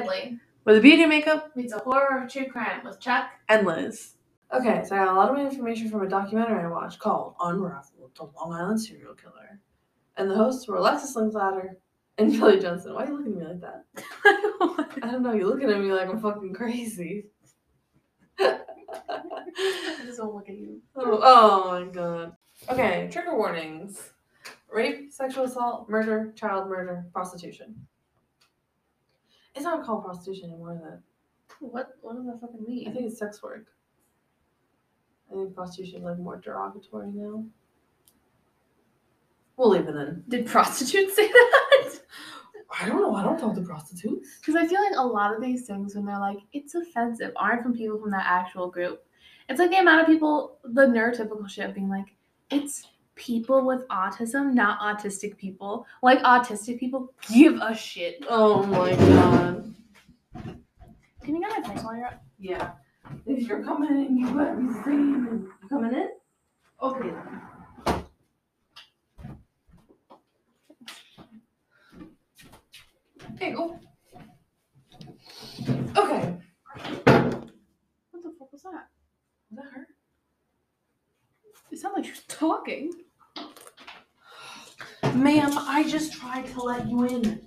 Deadly where the beauty makeup meets a horror of true crime with Chuck. and Liz. Okay, so I got a lot of my information from a documentary I watched called Unraveled, the Long Island Serial Killer. And the hosts were Alexis Linkletter and Billy Jensen. Why are you looking at me like that? I don't know, you're looking at me like I'm fucking crazy. I just won't look at you. Oh, oh my god. Okay, trigger warnings rape, sexual assault, murder, child murder, prostitution. It's not called prostitution anymore, is it? What what does that fucking mean? I think it's sex work. I think prostitution is like more derogatory now. We'll leave it in. Did prostitutes say that? I don't know. I don't talk to prostitutes. Because I feel like a lot of these things, when they're like, it's offensive, aren't from people from that actual group. It's like the amount of people, the neurotypical shit being like, it's people with autism, not autistic people. Like, autistic people give a shit. Oh my god. Can you get my face while you're up? Yeah. If you're coming in, you better be screaming. You coming in? Okay then. Hey, go. Okay. What the fuck was that? Was that her? It sounded like she was talking. Ma'am, I just tried to let you in.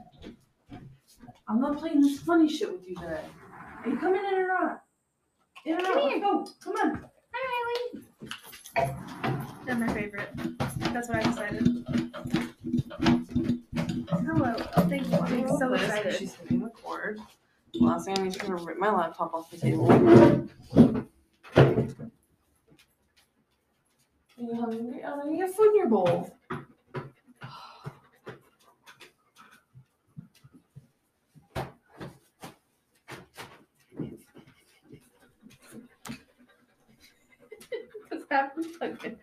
I'm not playing this funny shit with you today. Are you coming in or not? In or Come out? here. Go. Come on. Hi, Riley. They're my favorite. That's what I decided. Hello. Oh, thank you. I'm so Liz, excited. She's hitting the cord. Last thing I need to do is rip my laptop off the table. Are you hungry? Oh, do you have food in your bowl. Happening? Okay.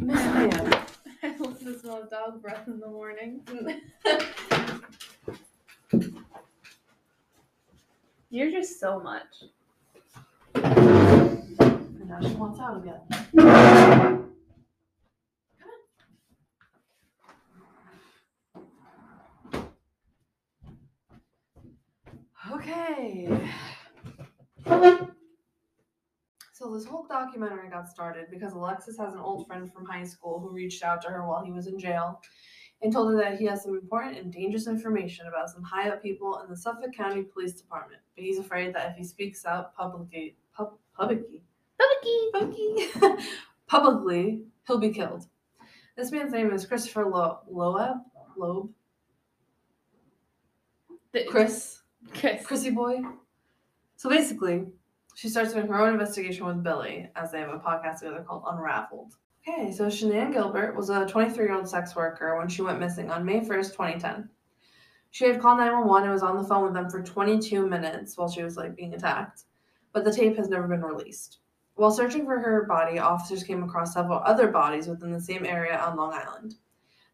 Miss Pam. I love the smell dog breath in the morning. You're just so much. And now she wants out again. Okay. So this whole documentary got started because Alexis has an old friend from high school who reached out to her while he was in jail and told her that he has some important and dangerous information about some high up people in the Suffolk County Police Department. But he's afraid that if he speaks out publicly, pub, publicly, Publicky. publicly, publicly, he'll be killed. This man's name is Christopher Lo- Loeb. Loeb. Chris. Chris. Chrissy boy. So basically, she starts doing her own investigation with Billy as they have a podcast together called Unraveled. Okay, so Shannan Gilbert was a 23 year old sex worker when she went missing on May 1st, 2010. She had called 911 and was on the phone with them for 22 minutes while she was like being attacked, but the tape has never been released. While searching for her body, officers came across several other bodies within the same area on Long Island.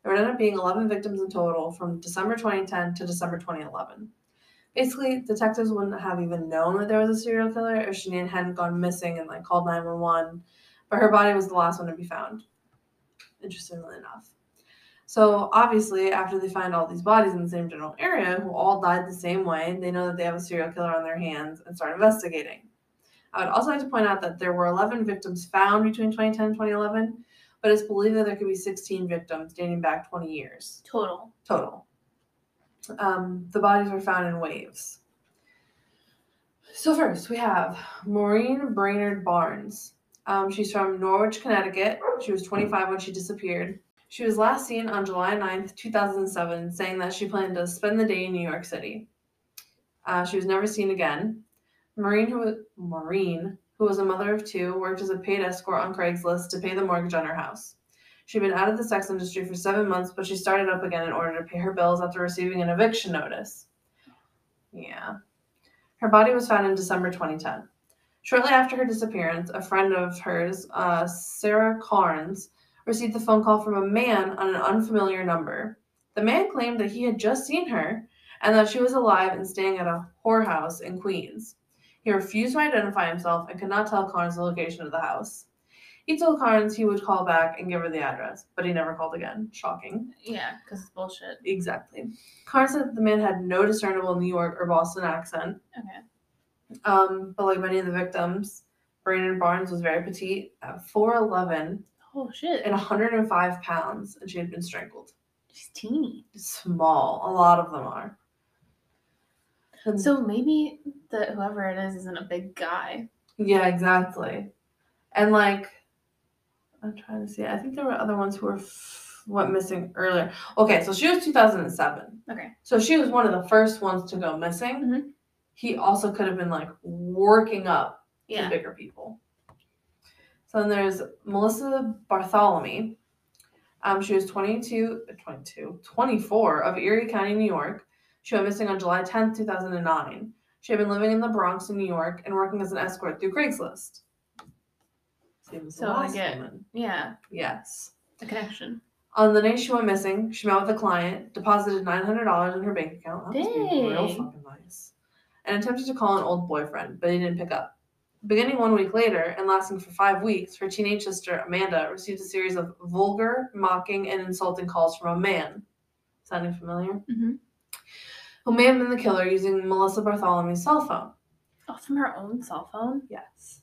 There would end up being 11 victims in total from December 2010 to December 2011. Basically, detectives wouldn't have even known that there was a serial killer if Shannan hadn't gone missing and like called 911, but her body was the last one to be found. Interestingly enough. So obviously, after they find all these bodies in the same general area who all died the same way, they know that they have a serial killer on their hands and start investigating. I would also like to point out that there were 11 victims found between 2010 and 2011, but it's believed that there could be 16 victims dating back 20 years Total. total. Um, the bodies were found in waves. So first we have Maureen Brainard Barnes. Um, she's from Norwich, Connecticut. She was 25 when she disappeared. She was last seen on July 9th, 2007, saying that she planned to spend the day in New York City. Uh, she was never seen again. Maureen, who Maureen, who was a mother of two, worked as a paid escort on Craigslist to pay the mortgage on her house. She'd been out of the sex industry for seven months, but she started up again in order to pay her bills after receiving an eviction notice. Yeah. Her body was found in December 2010. Shortly after her disappearance, a friend of hers, uh, Sarah Carnes, received a phone call from a man on an unfamiliar number. The man claimed that he had just seen her and that she was alive and staying at a whorehouse in Queens. He refused to identify himself and could not tell Carnes the location of the house. He told Carnes he would call back and give her the address, but he never called again. Shocking. Yeah, because it's bullshit. Exactly. Carnes said the man had no discernible New York or Boston accent. Okay. Um, but like many of the victims, Brandon Barnes was very petite at 4'11 Oh shit. and 105 pounds, and she had been strangled. She's teeny. Small. A lot of them are. And- So maybe the whoever it is isn't a big guy. Yeah, exactly. And like, I'm trying to see. I think there were other ones who were f- went missing earlier. Okay, so she was 2007. Okay. So she was one of the first ones to go missing. Mhm. He also could have been like working up to bigger people. So then there's Melissa Bartholomew. Um, she was 22, 22, 24 of Erie County, New York. She went missing on July 10th, 2009. She had been living in the Bronx in New York and working as an escort through Craigslist. Same as the So I last get- woman. Yeah. Yes. A connection. On the night she went missing, she met with a client, deposited $900 in her bank account. That must be real Dang. fucking nice. And attempted to call an old boyfriend, but he didn't pick up. Beginning one week later and lasting for five weeks, her teenage sister, Amanda, received a series of vulgar, mocking, and insulting calls from a man. Sounding familiar? Mm-hmm. Who may have been the killer using Melissa Bartholomew's cell phone. Oh, from her own cell phone. Yes.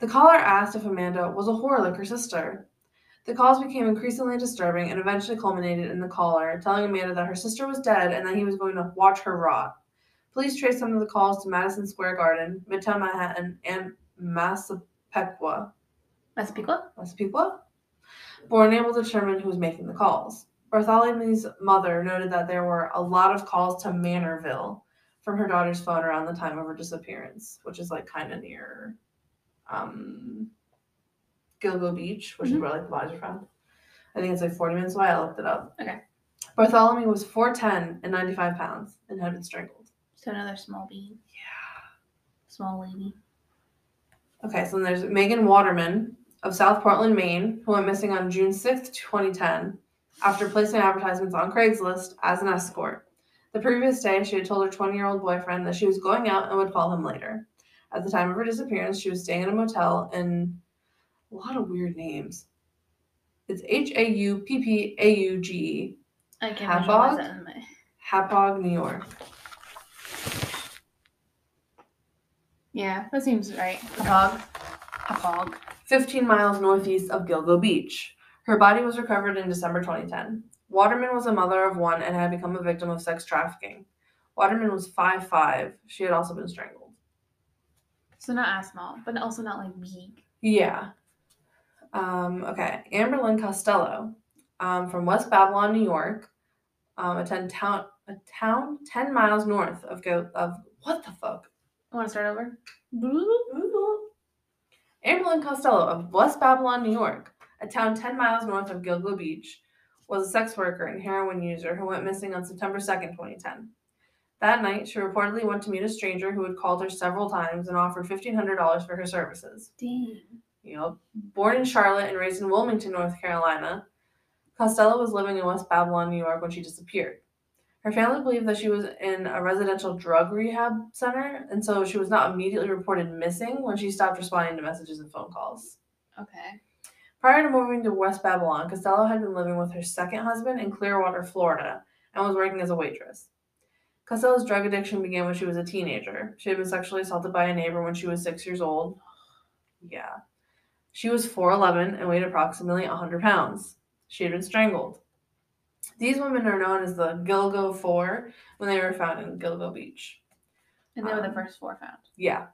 The caller asked if Amanda was a whore like her sister. The calls became increasingly disturbing and eventually culminated in the caller telling Amanda that her sister was dead and that he was going to watch her rot. Police traced some of the calls to Madison Square Garden, Midtown Manhattan, and Massapequa. Massapequa? Massapequa? But were unable to determine who was making the calls. Bartholomew's mother noted that there were a lot of calls to Manorville from her daughter's phone around the time of her disappearance, which is like kind of near um, Gilgo Beach, which is Mhm. where like the bodies are found. I think it's like 40 minutes away. I looked it up. Okay. Bartholomew was 4'10 and 95 pounds and had been strangled. So another small bean. Yeah. Small lady. Okay, so then there's Megan Waterman of South Portland, Maine, who went missing on June 6th, 2010, after placing advertisements on Craigslist as an escort. The previous day, she had told her 20 year old boyfriend that she was going out and would call him later. At the time of her disappearance, she was staying in a motel in a lot of weird names. It's H A U P P A U G E, I can't Hapog? that in my. Hapog, New York. Yeah, that seems right. Hapog. Hapog. 15 miles northeast of Gilgo Beach. Her body was recovered in December 2010. Waterman was a mother of one and had become a victim of sex trafficking. Waterman was 5'5. She had also been strangled. So not as small, but also not like big. Yeah. Um, okay. Amberlyn Costello um, from West Babylon, New York, um, a, 10 town, a town 10 miles north of, Go- of what the fuck? I want to start over. Amberlyn Costello of West Babylon, New York, a town 10 miles north of Gilgo Beach, was a sex worker and heroin user who went missing on September 2nd, 2010. That night, she reportedly went to meet a stranger who had called her several times and offered $1,500 for her services. Dang. Yep. Born in Charlotte and raised in Wilmington, North Carolina, Costello was living in West Babylon, New York when she disappeared. Her family believed that she was in a residential drug rehab center, and so she was not immediately reported missing when she stopped responding to messages and phone calls. Okay. Prior to moving to West Babylon, Costello had been living with her second husband in Clearwater, Florida, and was working as a waitress. Costello's drug addiction began when she was a teenager. She had been sexually assaulted by a neighbor when she was six years old. Yeah. She was 4'11 and weighed approximately 100 pounds. She had been strangled. These women are known as the Gilgo Four when they were found in Gilgo Beach. And they were the Um, first four found. Yeah.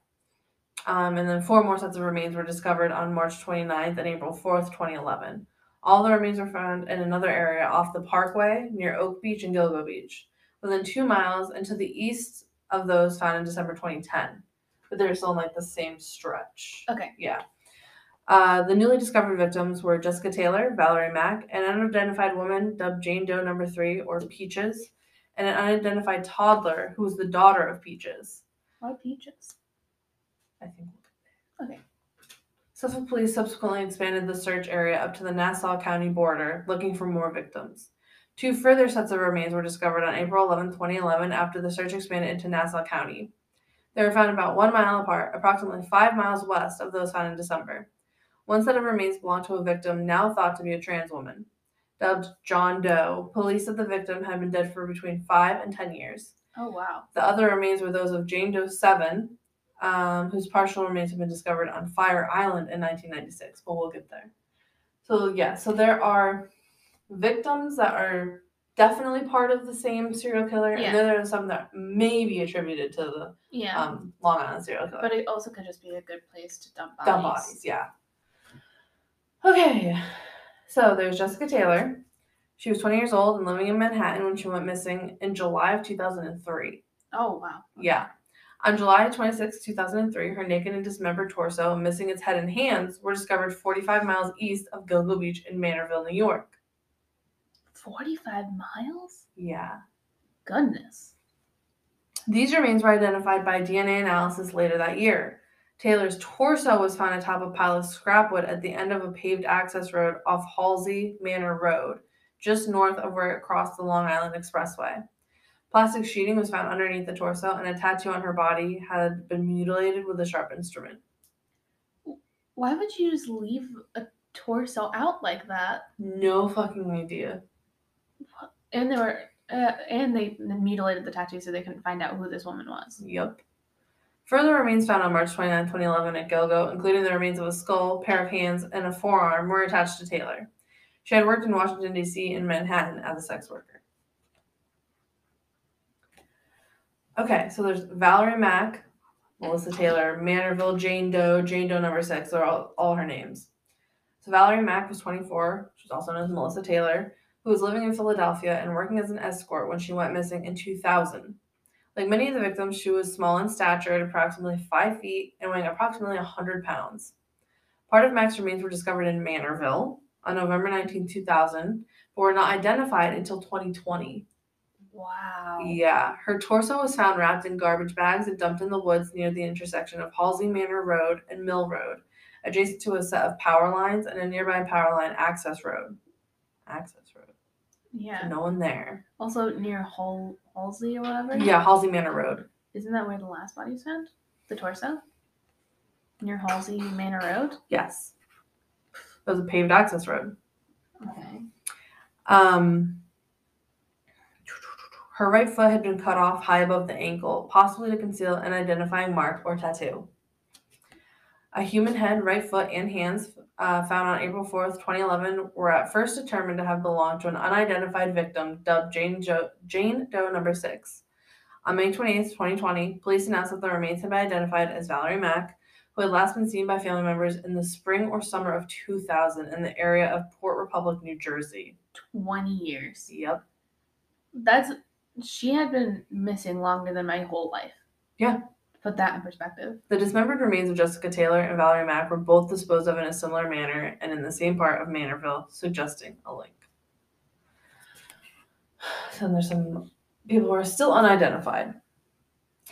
Um, and then four more sets of remains were discovered on March 29th and April 4th, 2011. All the remains were found in another area off the Parkway near Oak Beach and Gilgo Beach, within two miles and to the east of those found in December 2010. But they're still in like the same stretch. Okay. Yeah. Uh, the newly discovered victims were Jessica Taylor, Valerie Mack, an unidentified woman dubbed Jane Doe Number Three or Peaches, and an unidentified toddler who was the daughter of Peaches. Why peaches? I think. Okay. Suffolk police subsequently expanded the search area up to the Nassau County border, looking for more victims. Two further sets of remains were discovered on April 11, 2011, after the search expanded into Nassau County. They were found about one mile apart, approximately five miles west of those found in December. One set of remains belonged to a victim now thought to be a trans woman. Dubbed John Doe, police said the victim had been dead for between five and ten years. Oh wow. The other remains were those of Jane Doe 7, um, whose partial remains have been discovered on Fire Island in 1996, but we'll get there. So, yeah, so there are victims that are definitely part of the same serial killer, Yeah. and then there are some that may be attributed to the Yeah. um, Long Island serial killer. but it also could just be a good place to dump bodies. Dumb bodies, yeah. Okay, so there's Jessica Taylor. She was 20 years old and living in Manhattan when she went missing in July of 2003. Oh wow. Yeah. On July 26, 2003, her naked and dismembered torso, missing its head and hands, were discovered 45 miles east of Gilgo Beach in Manorville, New York. Forty-five miles. Yeah. Goodness. These remains were identified by DNA analysis later that year. Taylor's torso was found atop a pile of scrap wood at the end of a paved access road off Halsey Manor Road, just north of where it crossed the Long Island Expressway. Plastic sheeting was found underneath the torso, and a tattoo on her body had been mutilated with a sharp instrument. Why would you just leave a torso out like that? No fucking idea. And they were, uh, and they mutilated the tattoo so they couldn't find out who this woman was. Yep. Further remains found on March 29, 2011 at Gilgo, including the remains of a skull, pair of hands, and a forearm, were attached to Taylor. She had worked in Washington, D.C. and Manhattan as a sex worker. Okay, so there's Valerie Mack, Melissa Taylor, Manorville, Jane Doe, Jane Doe number six, are all, all her names. So Valerie Mack was 24, she's also known as Melissa Taylor, who was living in Philadelphia and working as an escort when she went missing in 2000. Like many of the victims, she was small in stature at approximately 5 feet and weighing approximately 100 pounds. Part of Mack's remains were discovered in Manorville on November 19, 2000, but were not identified until 2020. Wow. Yeah, her torso was found wrapped in garbage bags and dumped in the woods near the intersection of Halsey Manor Road and Mill Road, adjacent to a set of power lines and a nearby power line access road. Access Yeah. No one there. Also near Hal- Halsey or whatever. Yeah, Halsey Manor Road. Isn't that where the last body was found? The torso? Near Halsey Manor Road? Yes. It was a paved access road. Okay. Um, her right foot had been cut off high above the ankle, possibly to conceal an identifying mark or tattoo. A human head, right foot, and hands uh, found on April 4th, 2011, were at first determined to have belonged to an unidentified victim dubbed Jane, jo- Jane Doe number 6. On May 28th, 2020, police announced that the remains had been identified as Valerie Mack, who had last been seen by family members in the spring or summer of 2000 in the area of Port Republic, New Jersey. 20 years. Yep. That's she had been missing longer than my whole life. Yeah. Put that in perspective. The dismembered remains of Jessica Taylor and Valerie Mack were both disposed of in a similar manner and in the same part of Manorville, suggesting a link. So there's some people who are still unidentified.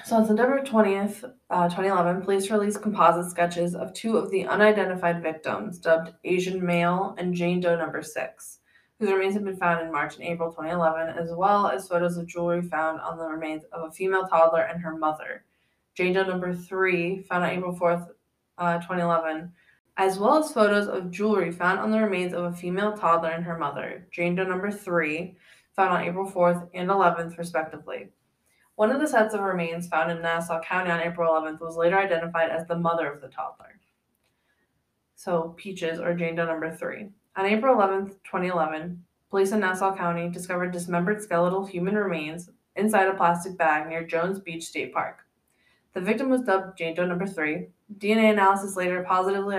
So on September 20th, uh, 2011, police released composite sketches of two of the unidentified victims, dubbed Asian Male and Jane Doe number 6, whose remains had been found in March and April 2011, as well as photos of jewelry found on the remains of a female toddler and her mother. Jane Doe number 3, found on April 4th, uh, 2011, as well as photos of jewelry found on the remains of a female toddler and her mother. Jane Doe number 3, found on April 4th and 11th, respectively. One of the sets of remains found in Nassau County on April 11th was later identified as the mother of the toddler. So, Peaches, or Jane Doe number 3. On April 11th, 2011, police in Nassau County discovered dismembered skeletal human remains inside a plastic bag near Jones Beach State Park. The victim was dubbed Jane Doe number 3. DNA analysis later positively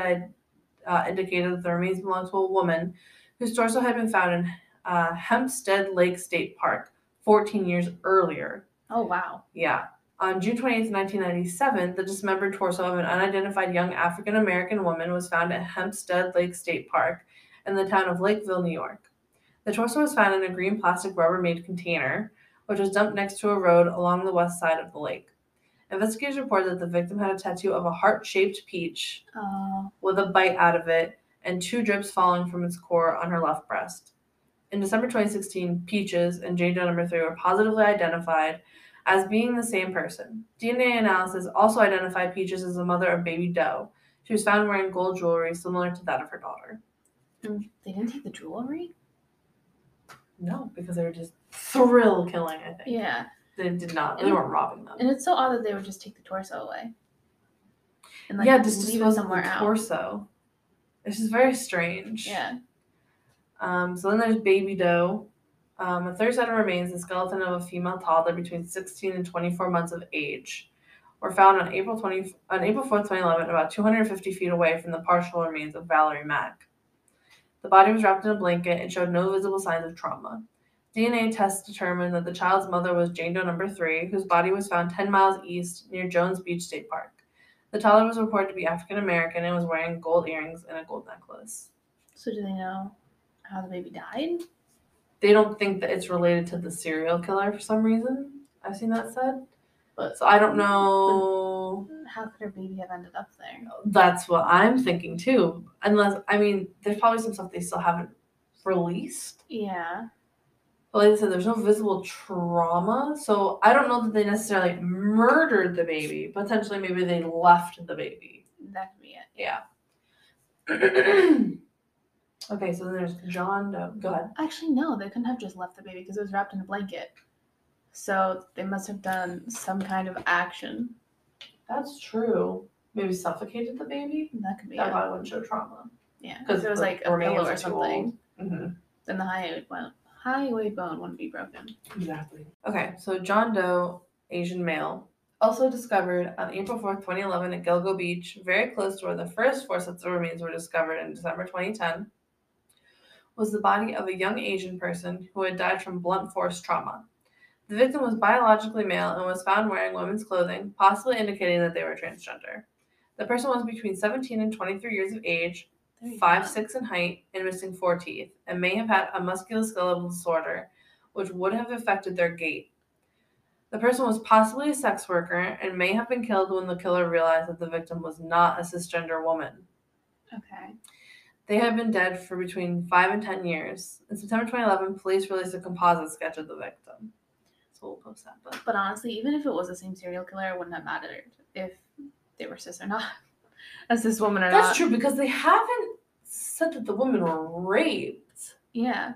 uh, indicated that the remains belonged to a woman whose torso had been found in uh, Hempstead Lake State Park 14 years earlier. Oh wow. Yeah. On June 20th, 1997, the dismembered torso of an unidentified young African American woman was found at Hempstead Lake State Park in the town of Lakeville, New York. The torso was found in a green plastic Rubbermaid container, which was dumped next to a road along the west side of the lake. Investigators reported that the victim had a tattoo of a heart shaped peach Uh, with a bite out of it and two drips falling from its core on her left breast. In December 2016, Peaches and Jane Doe number 3 were positively identified as being the same person. DNA analysis also identified Peaches as the mother of baby Doe. She was found wearing gold jewelry similar to that of her daughter. Mm, They didn't take the jewelry? No, because they were just thrill killing, I think. Yeah. They did not, they weren't robbing them. And it's so odd that they would just take the torso away. And like yeah, just leave it somewhere the else. torso. It's just very strange. Yeah. Um, so then there's Baby Doe. Um, a third set of remains, the skeleton of a female toddler between 16 and 24 months of age, were found on April 20 on April 4th, 2011, about 250 feet away from the partial remains of Valerie Mack. The body was wrapped in a blanket and showed no visible signs of trauma. DNA tests determined that the child's mother was Jane Doe number three, whose body was found 10 miles east near Jones Beach State Park. The toddler was reported to be African American and was wearing gold earrings and a gold necklace. So do they know how the baby died? they don't think that it's related to the serial killer for some reason. I've seen that said. But So I don't know. how could her baby have ended up there? That's what I'm thinking too. Unless I mean, there's probably some stuff they still haven't released. Yeah. But like I said, there's no visible trauma. So I don't know that they necessarily murdered the baby. Potentially maybe they left the baby. That could be it. Yeah. okay, so then there's John Doe. Go ahead. Actually, no, they couldn't have just left the baby because it was wrapped in a blanket. So they must have done some kind of action. That's true. Maybe suffocated the baby? That could be That it. probably wouldn't show trauma. Yeah, Because it was like a pillow or something. Mm-hmm. Then the highway bone, highway bone wouldn't be broken. Exactly. Okay, so John Doe, Asian male, also discovered on April 4th, 2011 at Gilgo Beach, very close to where the first four sets of remains were discovered in December 2010, was the body of a young Asian person who had died from blunt force trauma. The victim was biologically male and was found wearing women's clothing, possibly indicating that they were transgender. The person was between 17 and 23 years of age, There you five six in height and missing four teeth, and may have had a musculoskeletal disorder, which would have affected their gait. The person was possibly a sex worker and may have been killed when the killer realized that the victim was not a cisgender woman. Okay. They had been dead for between five and ten years. In September 2011, police released a composite sketch of the victim. So we'll post that. But But honestly, even if it was the same serial killer, it wouldn't have mattered if they were cis or not. As this woman or that's not. true because they haven't said that the women were raped. Yeah.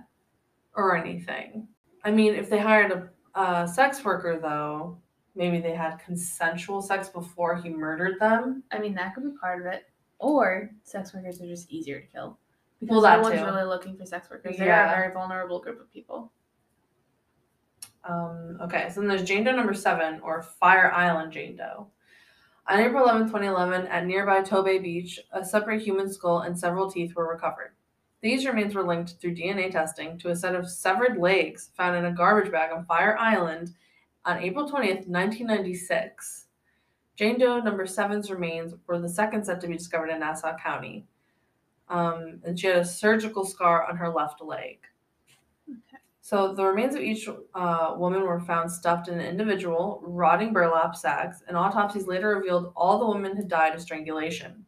or anything. I mean, if they hired a, a sex worker, though, maybe they had consensual sex before he murdered them. I mean, that could be part of it. Or sex workers are just easier to kill. Because Well, that no one's too. really looking for sex workers. They're Yeah. a very vulnerable group of people. Um, okay, so then there's Jane Doe number seven, or Fire Island Jane Doe. On April 11, 2011, at nearby Tobay Beach, a separate human skull and several teeth were recovered. These remains were linked through DNA testing to a set of severed legs found in a garbage bag on Fire Island on April 20th, 1996. Jane Doe number seven's remains were the second set to be discovered in Nassau County. Um, and she had a surgical scar on her left leg. So the remains of each uh, woman were found stuffed in individual, rotting burlap sacks, and autopsies later revealed all the women had died of strangulation.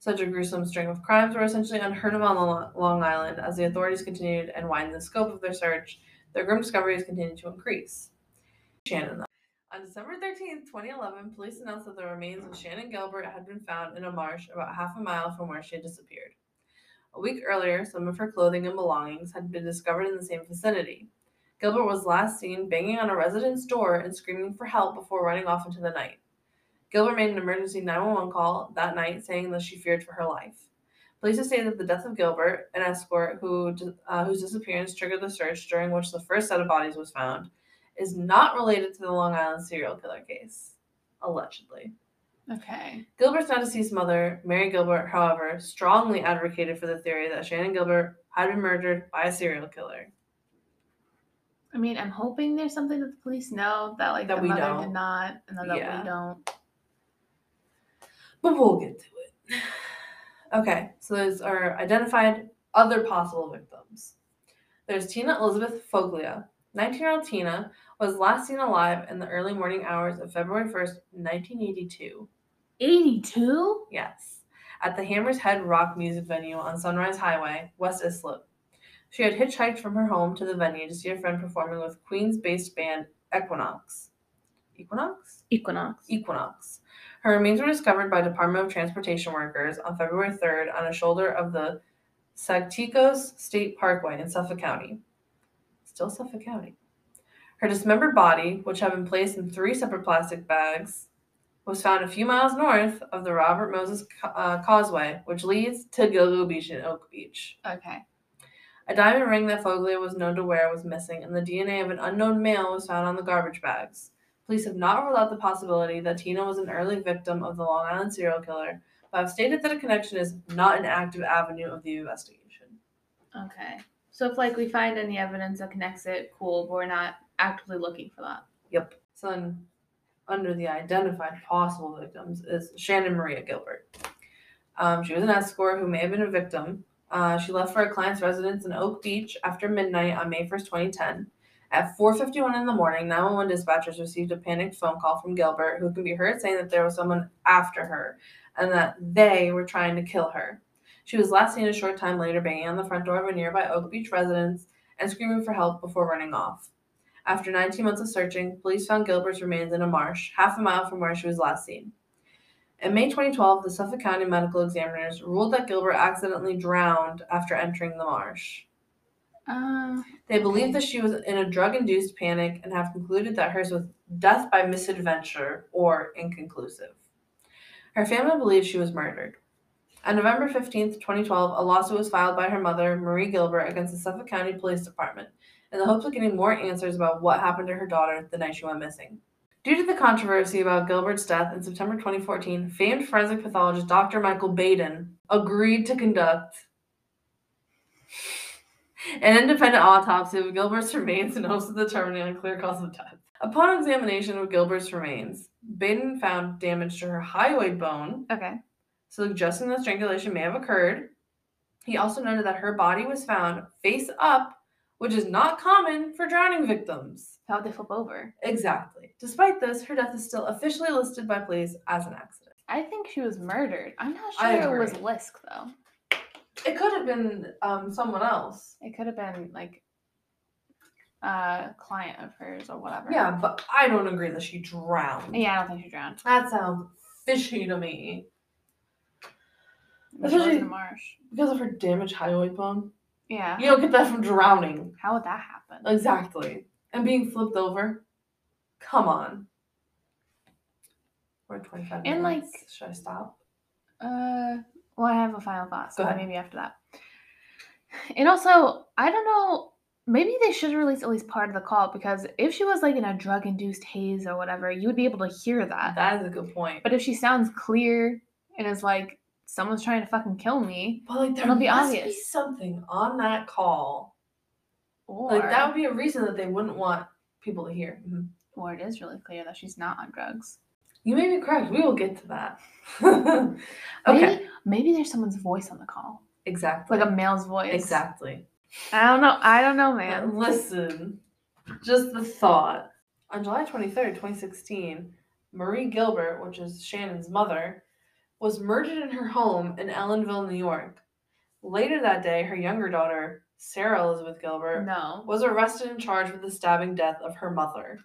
Such a gruesome string of crimes were essentially unheard of on Lo- Long Island as the authorities continued and widened the scope of their search. Their grim discoveries continued to increase. Shannan, though. On December 13, 2011, police announced that the remains of Shannan Gilbert had been found in a marsh about half a mile from where she had disappeared. A week earlier, some of her clothing and belongings had been discovered in the same vicinity. Gilbert was last seen banging on a resident's door and screaming for help before running off into the night. Gilbert made an emergency 911 call that night saying that she feared for her life. Police have stated that the death of Gilbert, an escort who, uh, whose disappearance triggered the search during which the first set of bodies was found, is not related to the Long Island serial killer case, allegedly. Okay. Gilbert's now deceased mother, Mary Gilbert, however, strongly advocated for the theory that Shannan Gilbert had been murdered by a serial killer. I mean, I'm hoping there's something that the police know that like That the we mother don't. did not, and that, that Yeah. we don't. But we'll get to it. Okay, so those are identified other possible victims. There's Tina Elizabeth Foglia. 19 year old Tina was last seen alive in the early morning hours of February 1st, 1982. 82? Yes, at the Hammer's Head Rock music venue on Sunrise Highway, West Islip. She had hitchhiked from her home to the venue to see a friend performing with Queens based band Equinox. Equinox? Equinox. Equinox. Her remains were discovered by Department of Transportation workers on February 3rd on a shoulder of the Sagtikos State Parkway in Suffolk County. Still Suffolk County. Her dismembered body, which had been placed in three separate plastic bags, was found a few miles north of the Robert Moses uh, Causeway, which leads to Gilgo Beach and Oak Beach. Okay. A diamond ring that Foglia was known to wear was missing, and the DNA of an unknown male was found on the garbage bags. Police have not ruled out the possibility that Tina was an early victim of the Long Island serial killer, but have stated that a connection is not an active avenue of the investigation. Okay. So if like we find any evidence that connects it, cool, but we're not actively looking for that. Yep. So then, under the identified possible victims is Shannan Maria Gilbert. Um, she was an escort who may have been a victim. Uh, she left for a client's residence in Oak Beach after midnight on May 1st, 2010. At 4:51 in the morning, 911 dispatchers received a panicked phone call from Gilbert, who can be heard saying that there was someone after her and that they were trying to kill her. She was last seen a short time later banging on the front door of a nearby Oak Beach residence and screaming for help before running off. After 19 months of searching, police found Gilbert's remains in a marsh, half a mile from where she was last seen. In May 2012, the Suffolk County medical examiners ruled that Gilbert accidentally drowned after entering the marsh. Uh, They believe that she was in a drug induced panic and have concluded that hers was death by misadventure or inconclusive. Her family believes she was murdered. On November 15, 2012, a lawsuit was filed by her mother, Marie Gilbert, against the Suffolk County Police Department in the hopes of getting more answers about what happened to her daughter the night she went missing. Due to the controversy about Gilbert's death in September 2014, famed forensic pathologist Dr. Michael Baden agreed to conduct an independent autopsy of Gilbert's remains in hopes of determining a clear cause of death. Upon examination of Gilbert's remains, Baden found damage to her hyoid bone, okay. suggesting that strangulation may have occurred. He also noted that her body was found face up, which is not common for drowning victims. How'd they flip over? Exactly. Despite this, her death is still officially listed by police as an accident. I think she was murdered. I'm not sure it was. LISK though. It could have been um, someone else. It could have been like a client of hers or whatever. Yeah, but I don't agree that she drowned. Yeah, I don't think she drowned. That sounds fishy to me. Was in Especially- the marsh. Because of her damaged hyoid bone. Yeah. You don't get that from drowning. How would that happen? Exactly. And being flipped over. Come on. We're 25 And, minutes. like- Should I stop? Uh, well, I have a final thought, so maybe after that. And also, I don't know. Maybe they should release at least part of the call because if she was like in a drug-induced haze or whatever, you would be able to hear that. That is a good point. But if she sounds clear and is like, "Someone's trying to fucking kill me," But like there It'll be must be obvious. something on that call. or Like that would be a reason that they wouldn't want people to hear. Mhm. or it is really clear that she's not on drugs. You may be correct. We will get to that. okay. Maybe, maybe there's someone's voice on the call, Exactly. like a male's voice. Exactly. I don't know. I don't know, Man, man. listen, just the thought. On July 23rd, 2016, Marie Gilbert, which is Shannan's mother, was murdered in her home in Ellenville, New York. Later that day, her younger daughter, Sarah Elizabeth Gilbert, No. was arrested and charged with the stabbing death of her mother.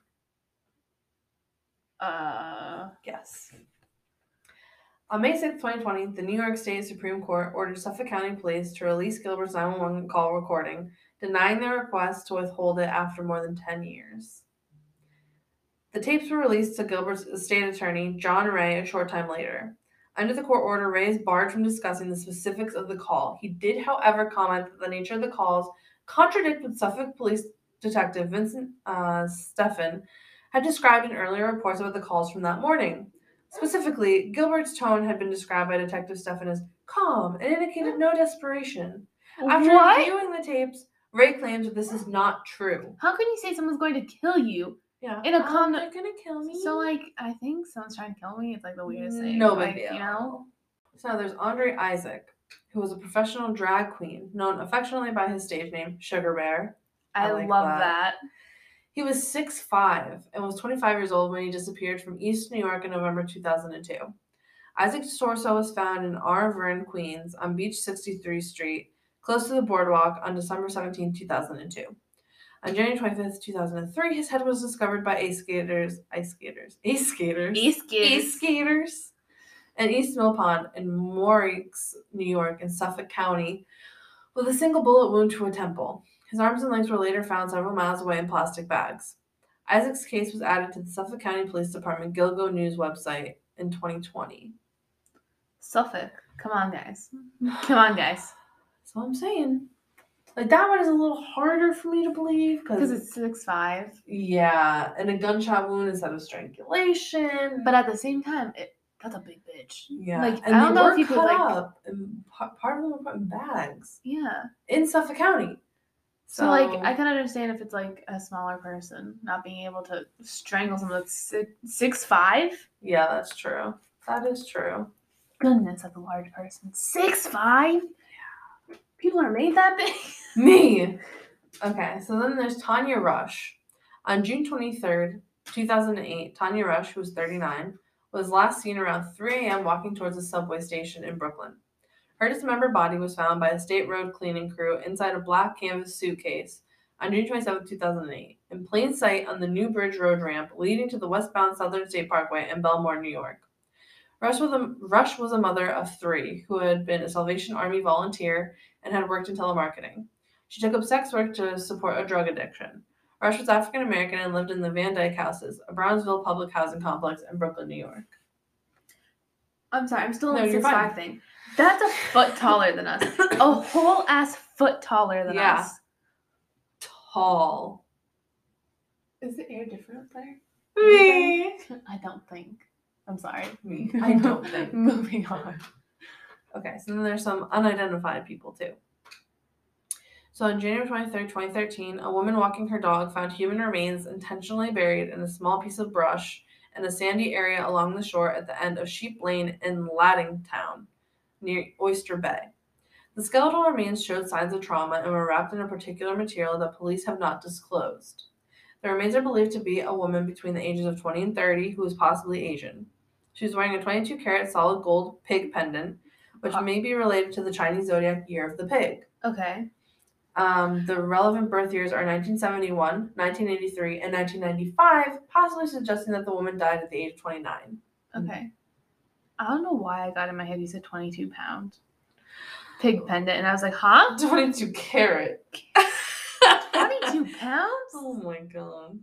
Uh. Yes. On May 6, 2020, the New York State Supreme Court ordered Suffolk County Police to release Gilbert's 911 call recording, denying their request to withhold it after more than 10 years. The tapes were released to Gilbert's estate attorney, John Ray, a short time later. Under the court order, Ray is barred from discussing the specifics of the call. He did, however, comment that the nature of the calls contradict what Suffolk Police Detective Vincent uh, Steffen had described in earlier reports about the calls from that morning. Specifically, Gilbert's tone had been described by Detective Steffen as calm and indicated no desperation. After what? reviewing the tapes, Ray claims that this is not true. How can you say someone's going to kill you? Yeah, In a "Oh, calm- they're gonna kill me. So like, I think someone's trying to kill me. It's like the weirdest thing. No like, big deal. You know? So there's Andre Isaac, who was a professional drag queen known affectionately by his stage name Sugar Bear. I, I like love that. that. He was 6'5 and was 25 years old when he disappeared from East New York in November 2002. Isaac's torso was found in Arverne, Queens, on Beach 63 Street, close to the boardwalk, on December 17, 2002. On January 25th, 2003, his head was discovered by ice skaters, ice skaters, ice skaters, Ace ace skaters in East Mill Pond in Moriches, New York, in Suffolk County, with a single bullet wound to a temple. His arms and legs were later found several miles away in plastic bags. Isaac's case was added to the Suffolk County Police Department Gilgo News website in 2020. Suffolk. Come on, guys. Come on, guys. That's what I'm saying. Like that one is a little harder for me to believe Because it's six five. yeah, and a gunshot wound instead of strangulation. But at the same time, it that's a big bitch. yeah, like, and I don't know if you could, like- up, and part of them were put in bags Yeah. in Suffolk County. So, like I can understand if it's like a smaller person not being able to strangle someone that's six, six five. yeah, that's true. That is true. Goodness, that's a large person. Six five. People are made that big. Me. Okay, so then there's Tanya Rush. On June 23rd, 2008, Tanya Rush, who was 39, was last seen around 3 a.m. walking towards a subway station in Brooklyn. Her dismembered body was found by a state road cleaning crew inside a black canvas suitcase on June 27, 2008, in plain sight on the New Bridge Road ramp leading to the westbound Southern State Parkway in Bellmore, New York. Rush was, a, Rush was a mother of three who had been a Salvation Army volunteer and had worked in telemarketing. She took up sex work to support a drug addiction. Rush was African American and lived in the Van Dyke Houses, a Brownsville public housing complex in Brooklyn, New York. I'm sorry, I'm still No, on the you're six five thing. That's a foot taller than us. A whole ass foot taller than Yeah. us. Tall. Is the air different up there? Me. I don't think. I'm sorry. Me. I don't think. Moving on. Okay, so then there's some unidentified people too. So on January 23rd, 2013, a woman walking her dog found human remains intentionally buried in a small piece of brush in a sandy area along the shore at the end of Sheep Lane in Lattingtown, near Oyster Bay. The skeletal remains showed signs of trauma and were wrapped in a particular material that police have not disclosed. The remains are believed to be a woman between the ages of 20 and 30 who is possibly Asian. She was wearing a 22 karat solid gold pig pendant, which Huh. may be related to the Chinese zodiac year of the pig. Okay. Um, the relevant birth years are 1971, 1983, and 1995, possibly suggesting that the woman died at the age of 29. Okay. I don't know why I got in my head you said 22 pounds. Pig pendant. And I was like, huh? 22 carat. 22 pounds? Oh my god.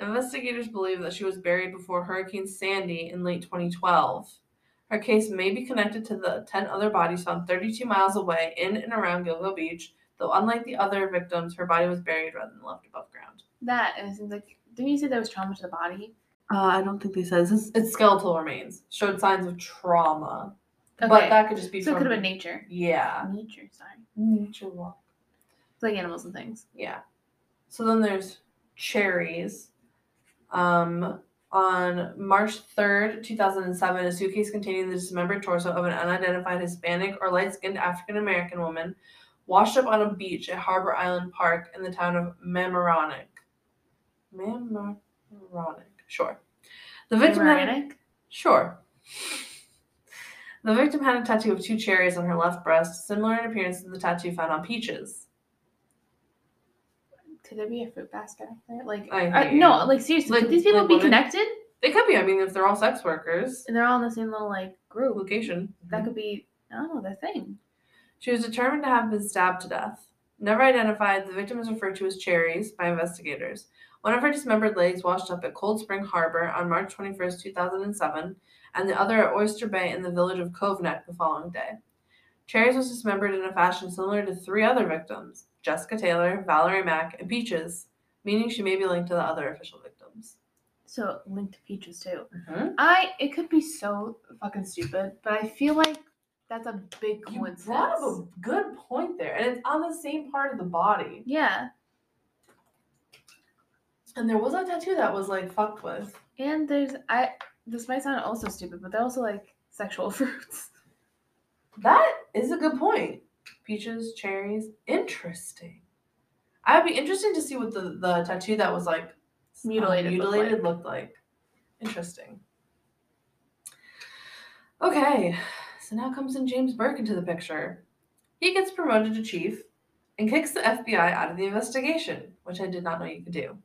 Investigators believe that she was buried before Hurricane Sandy in late 2012. Her case may be connected to the 10 other bodies found 32 miles away in and around Gilgo Beach, though unlike the other victims, her body was buried rather than left above ground. That, and it seems like, didn't you say there was trauma to the body? Uh, I don't think they said. It's, it's skeletal remains. Showed signs of trauma. But that could just be So it could have been nature. Yeah. Nature, sorry. Nature walk. It's like animals and things. Yeah. So then there's cherries. Um, on March 3rd, 2007, a suitcase containing the dismembered torso of an unidentified Hispanic or light skinned African American woman washed up on a beach at Harbor Island Park in the town of Mamaroneck. Mamaroneck. Sure. The victim had, Sure. The victim had a tattoo of two cherries on her left breast, similar in appearance to the tattoo found on Peaches. Could there be a fruit basket up there? Like, I no, like seriously, Like- could these people like be women? connected? They could be. I mean, if they're all sex workers, And they're all in the same little like group. location. That mm-hmm. could be, I don't know, their thing. She was determined to have been stabbed to death. Never identified, the victim is referred to as Cherries by investigators. One of her dismembered legs washed up at Cold Spring Harbor on March 21st, 2007, and the other at Oyster Bay in the village of Cove Neck the following day. Cherries was dismembered in a fashion similar to three other victims Jessica Taylor, Valerie Mack, and Peaches, meaning she may be linked to the other official victims. So linked to peaches too. Mm-hmm. I it could be so fucking stupid, but I feel like that's a big You coincidence. brought up a good point there, and it's on the same part of the body. Yeah. And there was a tattoo that was like fucked with. And there's I this might sound also stupid, but they're also like sexual fruits. That is a good point. Peaches, cherries, interesting. I'd be interesting to see what the, the tattoo that was like s- uh, Mutilated looked mutilated like. looked like. Interesting. Okay, so now comes in James Burke into the picture. He gets promoted to chief and kicks the FBI out of the investigation, which I did not know you could do.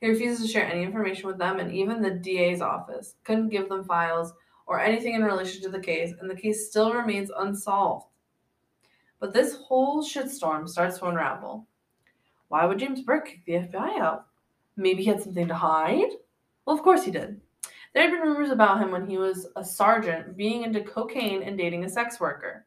He refuses to share any information with them, and even the DA's office couldn't give them files or anything in relation to the case, and the case still remains unsolved. But this whole shitstorm starts to unravel. Why would James Burke kick the FBI out? Maybe he had something to hide? Well, of course he did. There had been rumors about him when he was a sergeant being into cocaine and dating a sex worker.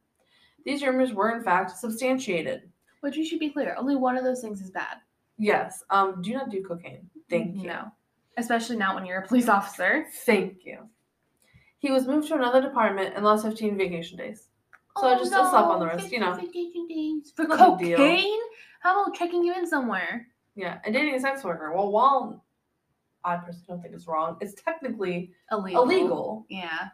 These rumors were, in fact, substantiated. Which we should be clear, only one of those things is bad. Yes, um, do not do cocaine. Thank you. No. Especially not when you're a police officer. Thank you. He was moved to another department and lost 15 vacation days. So just a slap on the wrist, you know. days. For No cocaine? How about checking you in somewhere? Yeah, and dating a sex worker. Well, while I personally don't think it's wrong, it's technically Illegal. illegal. Yeah.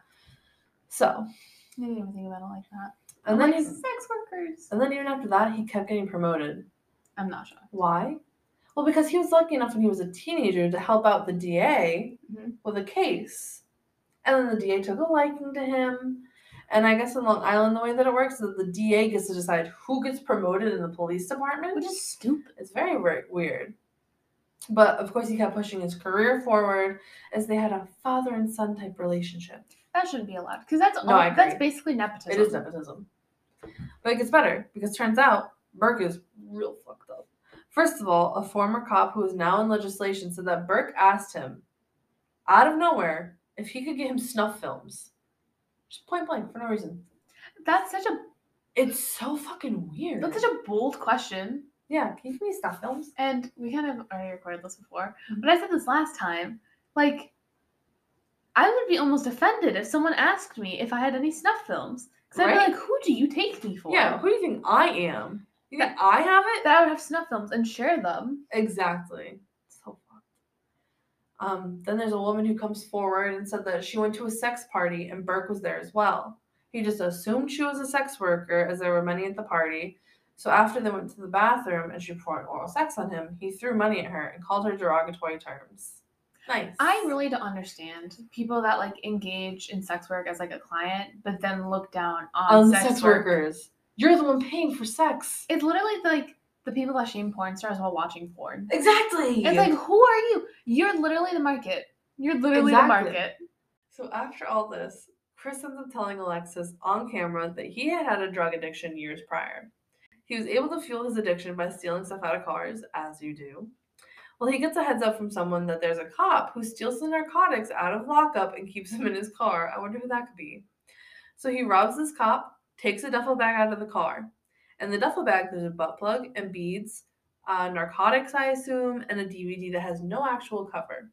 So, I didn't even think about it like that. and I'm then like, sex workers. and then even after that, he kept getting promoted. I'm not sure. Why? Well, because he was lucky enough when he was a teenager to help out the DA Mhm. with a case. And then the DA took a liking to him. And I guess in Long Island, the way that it works is that the DA gets to decide who gets promoted in the police department. Which is stupid. It's very weird. But of course, he kept pushing his career forward as they had a father and son type relationship. That shouldn't be allowed. Because that's No, all, that's basically nepotism. It is nepotism. But it gets better because turns out Burke is real fucked up. First of all, a former cop who is now in legislation said that Burke asked him, out of nowhere, if he could get him snuff films. Just point blank for no reason. That's such a It's so fucking weird. that's such a bold question. yeah, can you give me snuff films? And we kind of already recorded this before, Mhm. but I said this last time. Like, I would be almost offended if someone asked me if I had any snuff films. Because I'd Right? be like, who do you take me for? Yeah, who do you think I am? You think I have it? That I would have snuff films and share them. Exactly. Um, then there's a woman who comes forward and said that she went to a sex party and Burke was there as well. He just assumed she was a sex worker as there were many at the party. So after they went to the bathroom and she performed oral sex on him, he threw money at her and called her derogatory terms. Nice. I really don't understand people that like engage in sex work as like a client, but then look down on, on sex, sex, work. workers. You're the one paying for sex. It's literally like the people that shame porn stars while watching porn. Exactly. It's like, who are you? You're literally the market. You're literally Exactly. the market. So after all this, Chris ends up telling Alexis on camera that he had had a drug addiction years prior. He was able to fuel his addiction by stealing stuff out of cars, as you do. Well, he gets a heads up from someone that there's a cop who steals the narcotics out of lockup and keeps them in his car. I wonder who that could be. So he robs this cop, takes a duffel bag out of the car. And the duffel bag, there's a butt plug and beads, uh, narcotics, I assume, and a DVD that has no actual cover.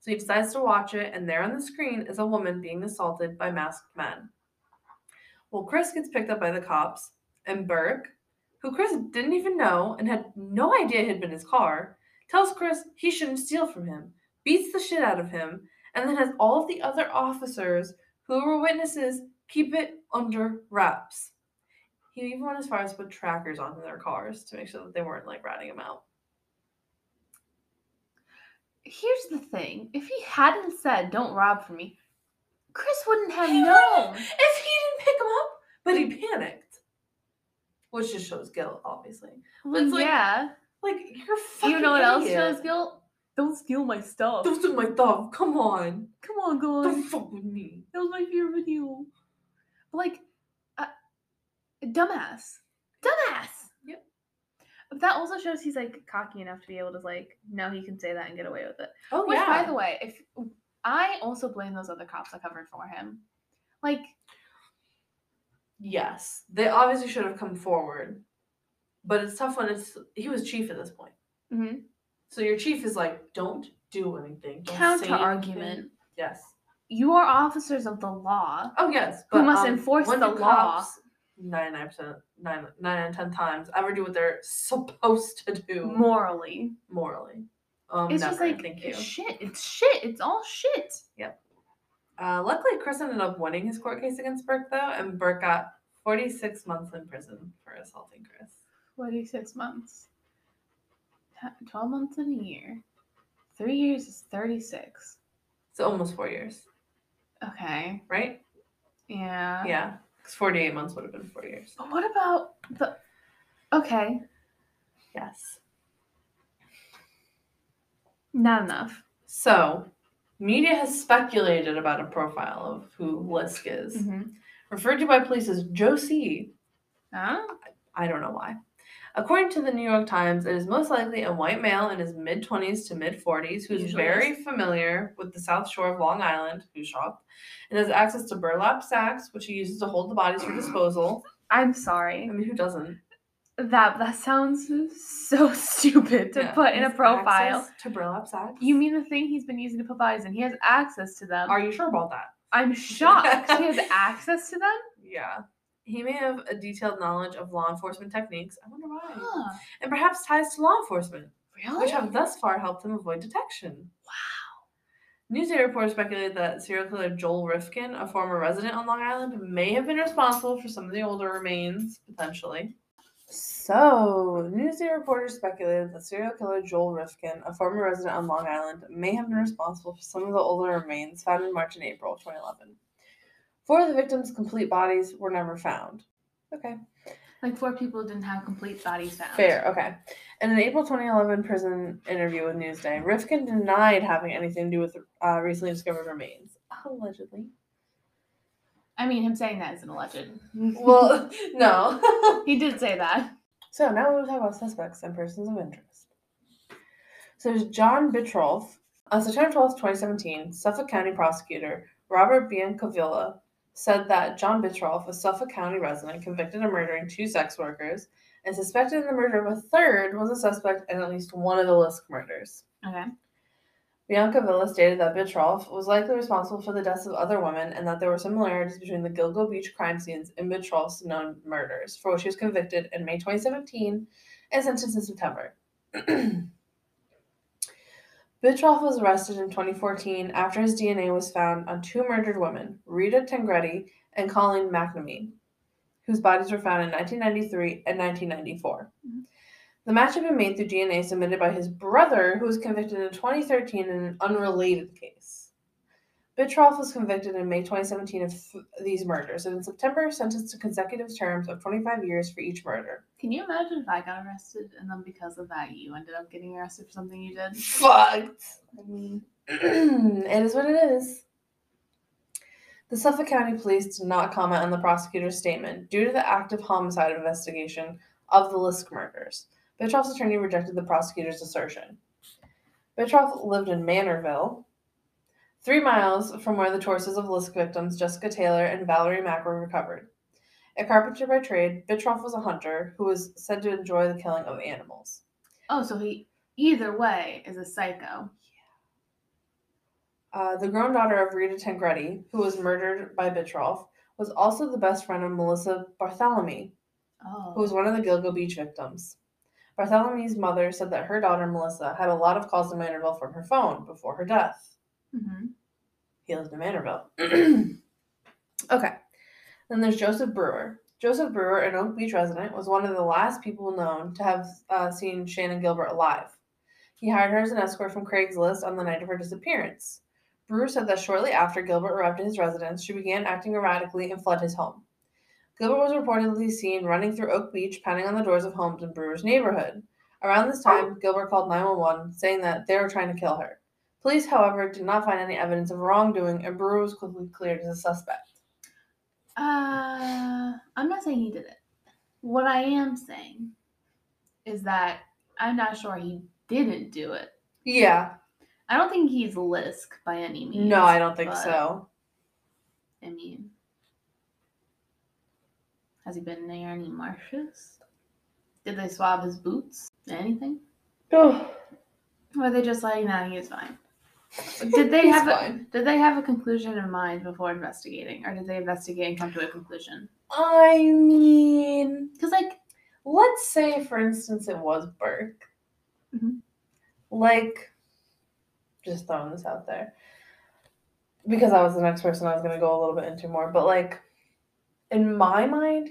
So he decides to watch it, and there on the screen is a woman being assaulted by masked men. Well, Chris gets picked up by the cops, and Burke, who Chris didn't even know and had no idea had been his car, tells Chris he shouldn't steal from him, beats the shit out of him, and then has all of the other officers who were witnesses keep it under wraps. He even went as far as to put trackers onto their cars to make sure that they weren't like ratting him out. Here's the thing: if he hadn't said "Don't rob from me," Chris wouldn't have He known. if he didn't pick him up, but he panicked. Which just shows guilt, obviously. Well, it's like, yeah. Like you're fucking. You know what else shows guilt? Don't steal my stuff. Don't do my thumb. Come on. Come on, Don't fuck with me. That was my favorite video. But like, dumbass, dumbass. Yep. But that also shows he's like cocky enough to be able to like know he can say that and get away with it. Oh Which, yeah. by the way, if I also blame those other cops that covered for him, like yes, they obviously should have come forward, but it's tough when it's he was chief at this point. mhm, So your chief is like, don't do anything. Don't say counter anything." argument. Yes. You are officers of the law. Oh yes. Who must um, enforce the law. cops, Ninety-nine percent, nine, nine out of ten times, ever do what they're supposed to do Morally, morally. Um, it's just like thank you. it's shit. It's shit. It's all shit. Yep. Uh, luckily, Chris ended up winning his court case against Burke, though, and Burke got 46 months in prison for assaulting Chris. Forty-six months. Twelve months in a year. Three years is thirty-six. So almost four years, Okay. right? Yeah. Yeah, because 48 months would have been four years. But what about the? Okay. Yes. Not enough. So, media has speculated about a profile of who LISK is, Mm-hmm. referred to by police as Josie. Huh? I don't know why. According to the New York Times, it is most likely a white male in his mid 20s to mid 40s who's Usually very familiar with the South Shore of Long Island, who shop, and has access to burlap sacks, which he uses to hold the bodies for disposal. I'm sorry. I mean, who doesn't? That that sounds so stupid to Yeah, put in a profile. To burlap sacks? You mean the thing he's been using to put bodies in? He has access to them. Are you sure about that? I'm shocked. he has access to them. Yeah. He may have a detailed knowledge of law enforcement techniques. I wonder why. Huh. And perhaps ties to law enforcement, Really? which have thus far helped him avoid detection. Wow. Newsday reporters speculated that serial killer Joel Rifkin, a former resident on Long Island, may have been responsible for some of the older remains, potentially. So, Newsday reporters speculated that serial killer Joel Rifkin, a former resident on Long Island, may have been responsible for some of the older remains found in March and April 2011. Four of the victims' complete bodies were never found. Okay. Like four people didn't have complete bodies found. Fair, okay. In an April 2011 prison interview with Newsday, Rifkin denied having anything to do with uh, recently discovered remains. Allegedly. I mean, him saying that is an alleged. Well, no. he did say that. so now we'll talk about suspects and persons of interest. So there's John Bittrolff. On September 12th, 2017, Suffolk County prosecutor Robert Biancavilla said that John Bittrolff, a Suffolk County resident convicted of murdering two sex workers and suspected in the murder of a third, was a suspect in at least one of the LISK murders. Okay. Biancavilla stated that Bittrolff was likely responsible for the deaths of other women and that there were similarities between the Gilgo Beach crime scenes and Bittrolff's known murders, for which he was convicted in May 2017 and sentenced in September. Bittrolff was arrested in 2014 after his DNA was found on two murdered women, Rita Tangredi and Colleen McNamee, whose bodies were found in 1993 and 1994. Mhm. The match had been made through DNA submitted by his brother, who was convicted in 2013 in an unrelated case. Bittrolff was convicted in May 2017 of th- these murders, and in September sentenced to consecutive terms of 25 years for each murder. Can you imagine if I got arrested and then because of that you ended up getting arrested for something you did? Fucked. I mean, it is what it is. The Suffolk County Police did not comment on the prosecutor's statement due to the active homicide investigation of the LISK murders. Bittrolff's attorney rejected the prosecutor's assertion. Bittrolff lived in Manorville, three miles from where the torsos of LISK victims Jessica Taylor and Valerie Mack were recovered. A carpenter by trade, Bittrolff was a hunter who was said to enjoy the killing of animals. Oh, so he either way is a psycho. Uh, the grown daughter of Rita Tangredi, who was murdered by Bittrolff, was also the best friend of Melissa Barthelemy, Oh. who was one of the Gilgo Beach victims. Barthelemy's mother said that her daughter Melissa had a lot of calls to Manorville from her phone before her death. Hmm He lived in Manorville. okay. Then there's Joseph Brewer. Joseph Brewer, an Oak Beach resident, was one of the last people known to have uh, seen Shannan Gilbert alive. He hired her as an escort from Craigslist on the night of her disappearance. Brewer said that shortly after Gilbert arrived at his residence, she began acting erratically and fled his home. Gilbert was reportedly seen running through Oak Beach, pounding on the doors of homes in Brewer's neighborhood. Around this time, Gilbert called 911, saying that they were trying to kill her. Police, however, did not find any evidence of wrongdoing, and Brewer was quickly cleared as a suspect. Uh, I'm not saying he did it. What I am saying is that I'm not sure he didn't do it. Yeah. I don't think he's LISK by any means. No, I don't think so. I mean, has he been near any marshes? Did they swab his boots? Anything? Oh, Or are they just like, no, he was fine? Did they have a, did they have a conclusion in mind before investigating, or did they investigate and come to a conclusion? I mean, Because like, let's say, for instance, it was Burke. Mhm. Like, just throwing this out there. Because i was the next person I was going to go a little bit into more. But, like, in my mind,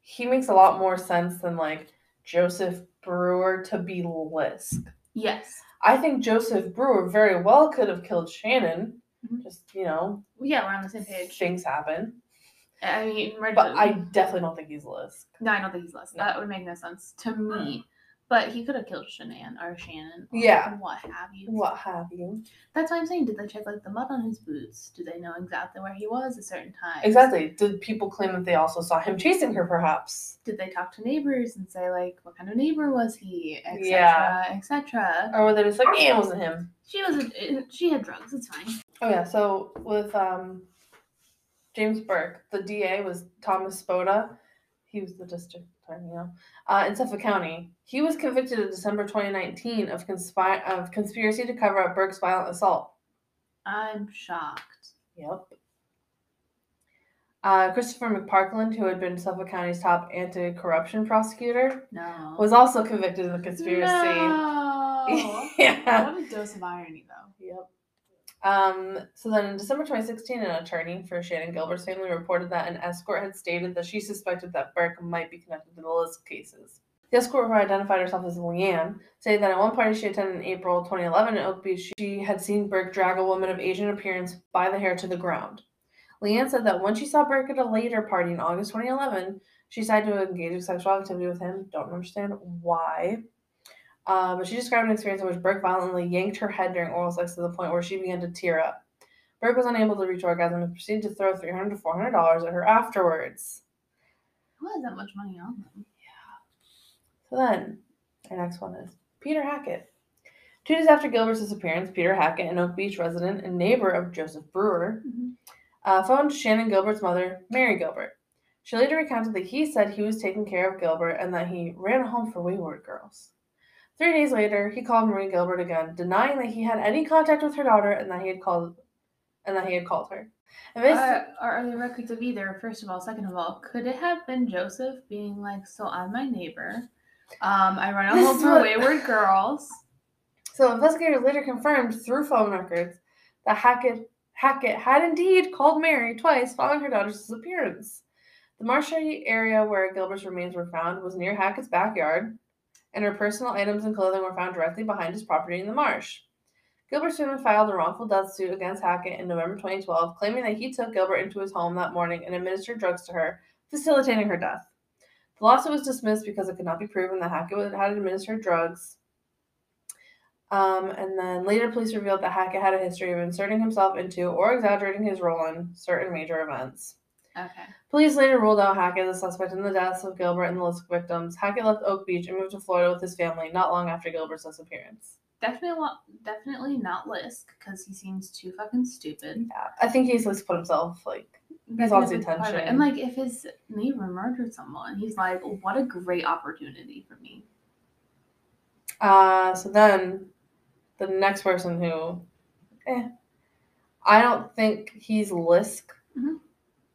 he makes a lot more sense than, like, Joseph Brewer to be LISK. yes, I think Joseph Brewer very well could have killed Shannan. Mhm. Just, you know, yeah, we're on the same page. things happen. I mean, But I definitely don't think he's LISK. no, I don't think he's less. No. That would make no sense to me. But he could have killed Shanann or Shannon. Or Yeah. What have you. What have you? That's why I'm saying, did they check like the mud on his boots? Do they know exactly where he was at certain times? Exactly. Did people claim that they also saw him chasing her, perhaps? Did they talk to neighbors and say like, what kind of neighbor was he, etc., Yeah. etc. Or were they just like, yeah, it wasn't him? She was, a, she had drugs. It's fine. Oh yeah, so with um James Burke, the DA was Thomas Spota. He was the district you know, uh, in Suffolk County. He was convicted in December 2019 of conspire of conspiracy to cover up Burke's violent assault. I'm shocked. Yep. Uh, Christopher McPartland, who had been Suffolk County's top anti-corruption prosecutor, No. was also convicted of the conspiracy. No. yeah. What a dose of irony, though. Yep. Um, so then in December 2016, an attorney for Shannan Gilbert's family reported that an escort had stated that she suspected that Burke might be connected to the Lisk cases. The escort, who identified herself as Leanne, said that at one party she attended in April 2011 in Oak Beach, she had seen Burke drag a woman of Asian appearance by the hair to the ground. Leanne said that when she saw Burke at a later party in August 2011, she decided to engage in sexual activity with him. Don't understand why. Uh, but she described an experience in which Burke violently yanked her head during oral sex to the point where she began to tear up. Burke was unable to reach orgasm and proceeded to throw 300 to $400 at her afterwards. Who has that much money on them? Yeah. So then, our next one is Peter Hackett. Two days after Gilbert's disappearance, Peter Hackett, an Oak Beach resident and neighbor of Joseph Brewer, uh, phoned Shannan Gilbert's mother, Mari Gilbert. She later recounted that he said he was taking care of Gilbert and that he ran home for wayward girls. Three days later, he called Marie Gilbert again, denying that he had any contact with her daughter and that he had called and that he had called her. Uh, are there records of either? First of all, second of all, could it have been Joseph being like, "So I'm my neighbor. Um, I run a home for wayward girls." so investigators later confirmed through phone records that Hackett Hackett had indeed called Mari twice following her daughter's disappearance. The marshy area where Gilbert's remains were found was near Hackett's backyard, and her personal items and clothing were found directly behind his property in the marsh. Gilbert's family filed a wrongful death suit against Hackett in November 2012, claiming that he took Gilbert into his home that morning and administered drugs to her, facilitating her death. The lawsuit was dismissed because it could not be proven that Hackett had administered drugs. Um, and then later, police revealed that Hackett had a history of inserting himself into or exaggerating his role in certain major events. Okay. Police later ruled out Hackett as a suspect in the deaths of Gilbert and the LISK victims. Hackett left Oak Beach and moved to Florida with his family not long after Gilbert's disappearance. Definitely, definitely not LISK because he seems too fucking stupid. Yeah, I think he's like put himself like That's on his big part of it. attention. And like, if his neighbor murdered someone, he's like, "What a great opportunity for me." Uh, so then the next person who, eh, I don't think he's Lisk, Mhm.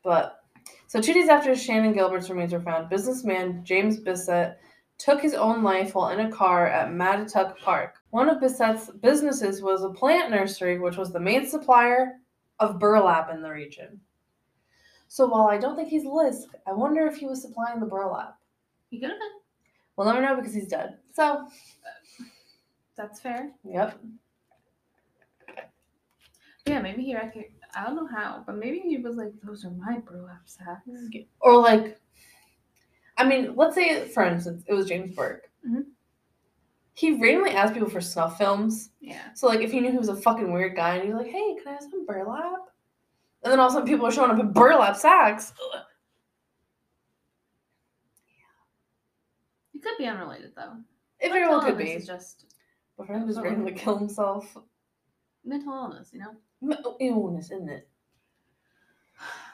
But so two days after Shannan Gilbert's remains were found, businessman James Bissett took his own life while in a car at Mattituck Park. One of Bissett's businesses was a plant nursery, which was the main supplier of burlap in the region. So while I don't think he's LISK, I wonder if he was supplying the burlap. He could have been. We'll never know because he's dead. So, That's fair. yep. Yeah, maybe he rec- I don't know how, but maybe he was like, "Those are my burlap sacks." or like i mean let's say for instance it was james burke Mhm. he randomly asked people for snuff films Yeah. so like if he knew he was a fucking weird guy and he's like hey can i have some burlap and then all of a sudden people are showing up in burlap sacks Ugh. It could be unrelated though. it very well could be is just but for him to just randomly kill himself mental illness, you know. Illness isn't it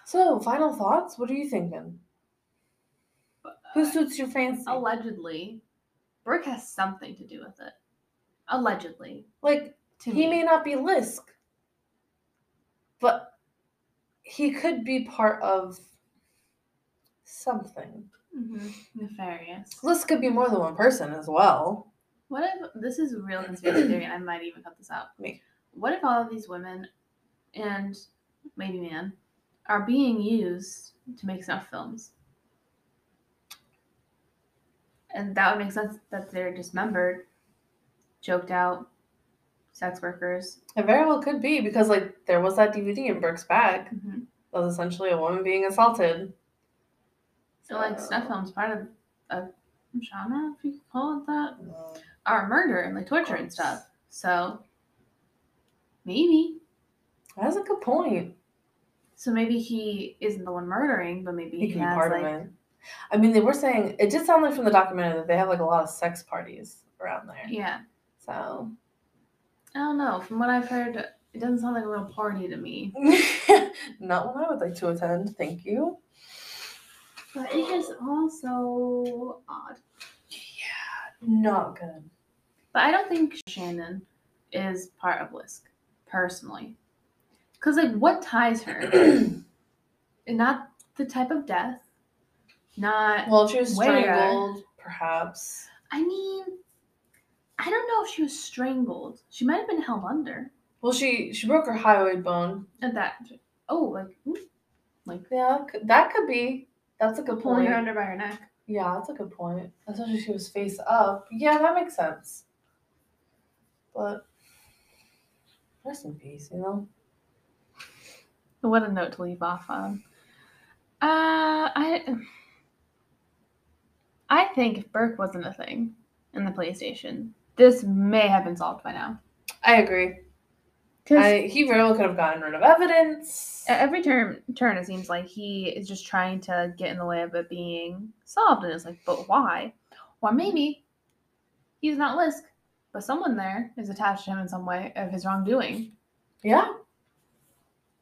so final thoughts what are you thinking who suits your fancy Allegedly, Burke has something to do with it. Allegedly, like to he me. may not be LISK, but he could be part of something. Mhm. Nefarious. LISK could be more than one person as well. What if this is a real conspiracy theory, and I might even cut this out? Me. What if all of these women and maybe man are being used to make snuff films? And that would make sense that they're dismembered, choked out, sex workers. It very well could be because like there was that DVD in Burke's bag Mm-hmm. that was essentially a woman being assaulted. So like snuff films part of a genre, if you call it that. No. Or murder and like torture and stuff. So maybe. That's a good point. So maybe he isn't the one murdering, but maybe He he, be has part like of it. I mean, they were saying it did sound like from the documentary that they have like a lot of sex parties around there. yeah. So I don't know. From what I've heard, it doesn't sound like a real party to me. not one I would like to attend. Thank you. But it is also odd. Yeah, not good. But I don't think Shannan is part of LISK, personally. Because, like, what ties her? And not the type of death. Not. well, she was Where? strangled, perhaps. I mean, I don't know if she was strangled. She might have been held under. Well, she she broke her hyoid bone. And that. Oh, like, hmm, like Yeah, that could, that could be. That's a good pulling point. her under by her neck. Yeah, that's a good point. Especially if she was face up. Yeah, that makes sense. But rest in peace, you know. What a note to leave off on. Uh, I. I think if Burke wasn't a thing in the PlayStation, this may have been solved by now. I agree. I, he very well could have gotten rid of evidence. every turn, turn it seems like he is just trying to get in the way of it being solved, and it's like, but why? Or maybe he's not LISK, but someone there is attached to him in some way of his wrongdoing. Yeah.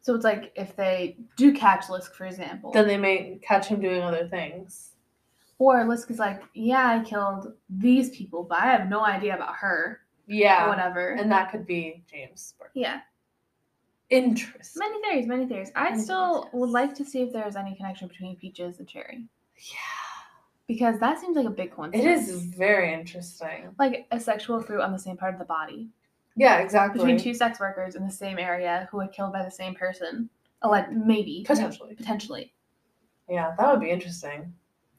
So it's like if they do catch LISK, for example, Then they may catch him doing other things. or LISK is like, yeah, I killed these people, but I have no idea about her, or Yeah. whatever. And that could be James. Burke. yeah, Interesting. many theories, many theories. I Many still theories, would yes. like to see if there's any connection between Peaches and Cherry Yeah. because that seems like a big It coincidence. is very interesting. like a sexual fruit on the same part of the body Yeah, exactly. between two sex workers in the same area who were killed by the same person. Like maybe Potentially. potentially. Yeah, that would be interesting.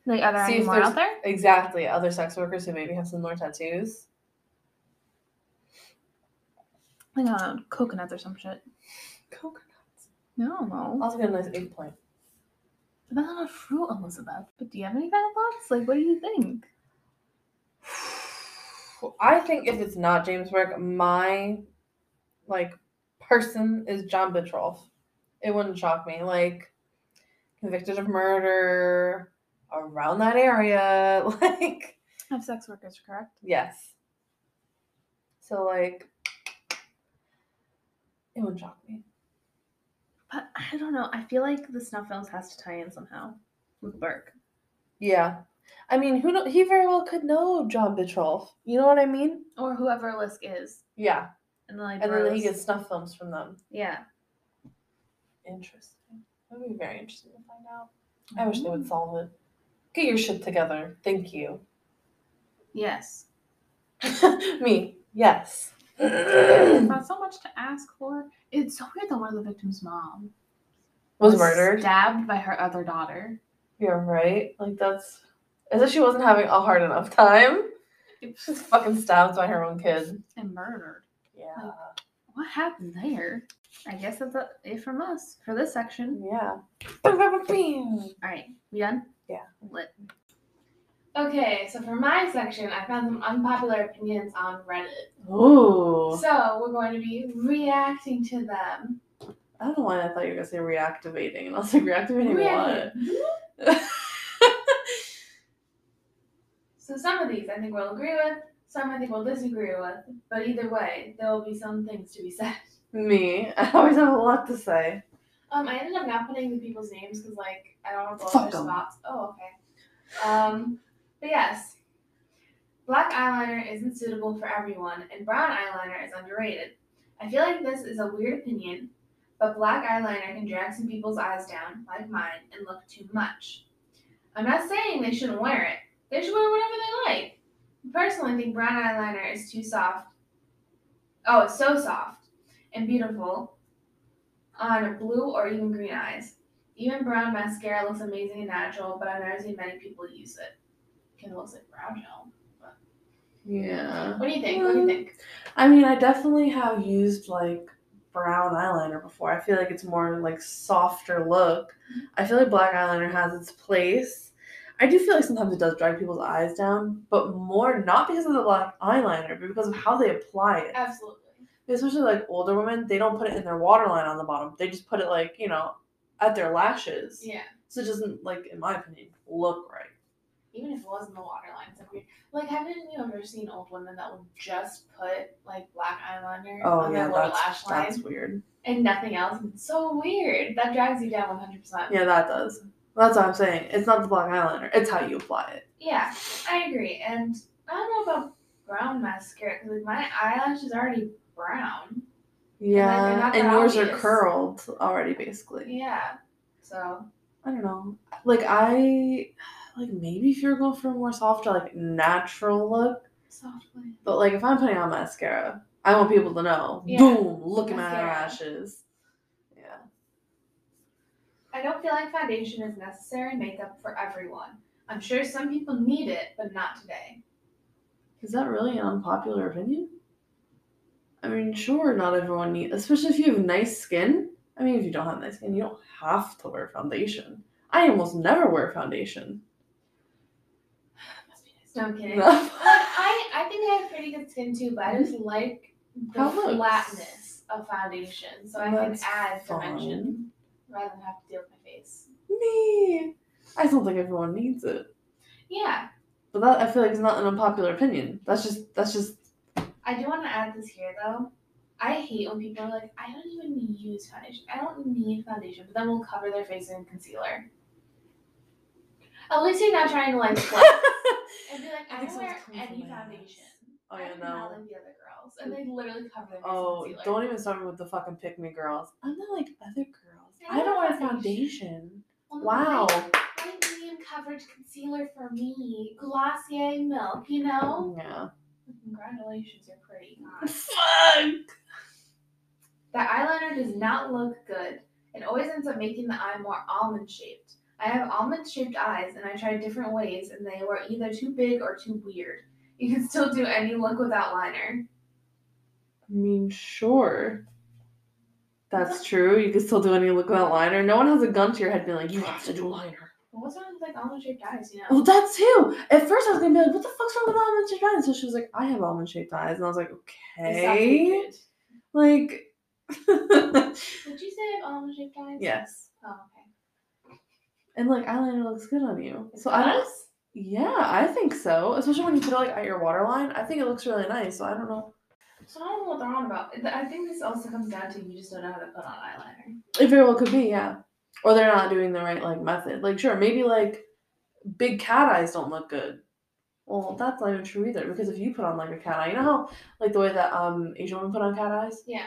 Like are there See any if more out there? Exactly. Other sex workers who maybe have similar tattoos. Like uh, coconuts or some shit. Coconuts. No, no. Also get a nice eggplant. But that's not a fruit, Elizabeth. But do you have any kind of thoughts? Like, what do you think? I think if it's not James Burke, my like person is John Bittrolff. It wouldn't shock me. Like convicted of murder around that area. Like Have sex workers, correct? yes. So like it wouldn't shock me. But I don't know. I feel like the snuff films has to tie in somehow with Burke. Yeah. I mean, who know he very well could know John Bittrolff. You know what I mean? Or whoever LISK is. Yeah. And then like And then he gets snuff films from them. Yeah. Interesting. That would be very interesting to find out. I wish they would Mm. solve it. Get your shit together. Thank you. Yes. Me. Yes. Not so much to ask for. It's so weird that one of the victims' mom Was murdered. stabbed by her other daughter. You're right. Like that's as if she wasn't having a hard enough time. She's fucking stabbed by her own kid. and murdered. Yeah. What happened there? I guess that's it from us for this section. Yeah. All right, we done? Yeah. Lit. Okay, so for my section, I found some unpopular opinions on Reddit. Ooh. So we're going to be reacting to them. I don't know why I thought you were gonna say reactivating, and I was like, reactivating what? So some of these I think we'll agree with, some I think we'll disagree with, but either way, there will be some things to be said. Me. I always have a lot to say. Um, I ended up not putting the people's names because, like, I don't want to blow their spots. Oh, okay. Um, but yes, black eyeliner isn't suitable for everyone, and brown eyeliner is underrated. I feel like this is a weird opinion, but black eyeliner can drag some people's eyes down, like mine, and look too much. I'm not saying they shouldn't wear it. They should wear whatever they like. Personally, I think brown eyeliner is too soft. Oh, it's so soft and beautiful on blue or even green eyes. Even brown mascara looks amazing and natural, but I've never seen many people use it. It looks like brow gel. Yeah. What do you think? What do you hmm. think? I mean, I definitely have used like brown eyeliner before. I feel like it's more like softer look. Mm-hmm. I feel like black eyeliner has its place. I do feel like sometimes it does drag people's eyes down, but more not because of the black eyeliner, but because of how they apply it. Absolutely. Especially like older women, they don't put it in their waterline on the bottom. They just put it like, you know, at their lashes. Yeah. So it doesn't like, in my opinion, look right. Even if it wasn't the waterline, it's like weird. Like, haven't you ever seen old women that will just put like black eyeliner Oh on yeah, their lower lash line that's weird. and nothing else? It's so weird. That drags you down one hundred percent. Yeah, that does. That's what I'm saying. It's not the black eyeliner. It's how you apply it. Yeah, I agree. And I don't know about brown mascara because like, my eyelash is already brown. Yeah, and that yours are curled already, basically. Yeah. So I don't know. Like I, like maybe if you're going for a more softer, like natural look. softly. But like if I'm putting on mascara, I want people to know. Yeah, Boom! Look at my eyelashes. I don't feel like foundation is necessary makeup for everyone. I'm sure some people need it, but not today. Is that really an unpopular opinion? I mean, sure, not everyone needs, especially if you have nice skin. I mean, if you don't have nice skin, you don't have to wear foundation. I almost never wear foundation. Must be nice. No, I'm kidding. No. I, I think I have pretty good skin too, but I just like the flatness of foundation, so I can add fine. dimension rather than have to deal with my face. Me. I don't think everyone needs it. Yeah, But that I feel like is not an unpopular opinion. That's just that's just I do want to add this here though. I hate when people are like, I don't even use foundation. I don't need foundation, but then we'll cover their face in concealer. At least you're not trying to like flex and be like, I don't wear any for my ass. foundation. Oh yeah, no. like the other girls, and they literally cover their face Oh, don't even start me with the fucking pick me girls. I'm not like other girls. I don't wear foundation. Well, Wow. Like medium coverage concealer for me, Glossier Milk. You know. Yeah. Congratulations, you're pretty. Fuck. The eyeliner does not look good. It always ends up making the eye more almond shaped. I have almond shaped eyes and I tried different ways and they were either too big or too weird. You can still do any look without liner. I mean, sure. That's true. You can still do any look without liner. No one has a gun to your head being like, you have to do liner. But what's wrong with like almond shaped eyes, you know? Well, that too. At first, I was gonna be like, "What the fuck's wrong with almond shaped eyes?" So she was like, "I have almond shaped eyes," and I was like, "Okay." Like, Would you say I have almond shaped eyes? yes. Oh, okay. And like eyeliner looks good on you. So I don't. Yeah, I think so. Especially when you put it like at your waterline. I think it looks really nice. So I don't know. So I don't know what they're on about. I think this also comes down to you just don't know how to put on eyeliner. It very well could be, yeah. Or they're not doing the right like method. Like sure, maybe like big cat eyes don't look good. Well, that's not even true either. Because if you put on like a cat eye, you know how like the way that um Asian women put on cat eyes? Yeah.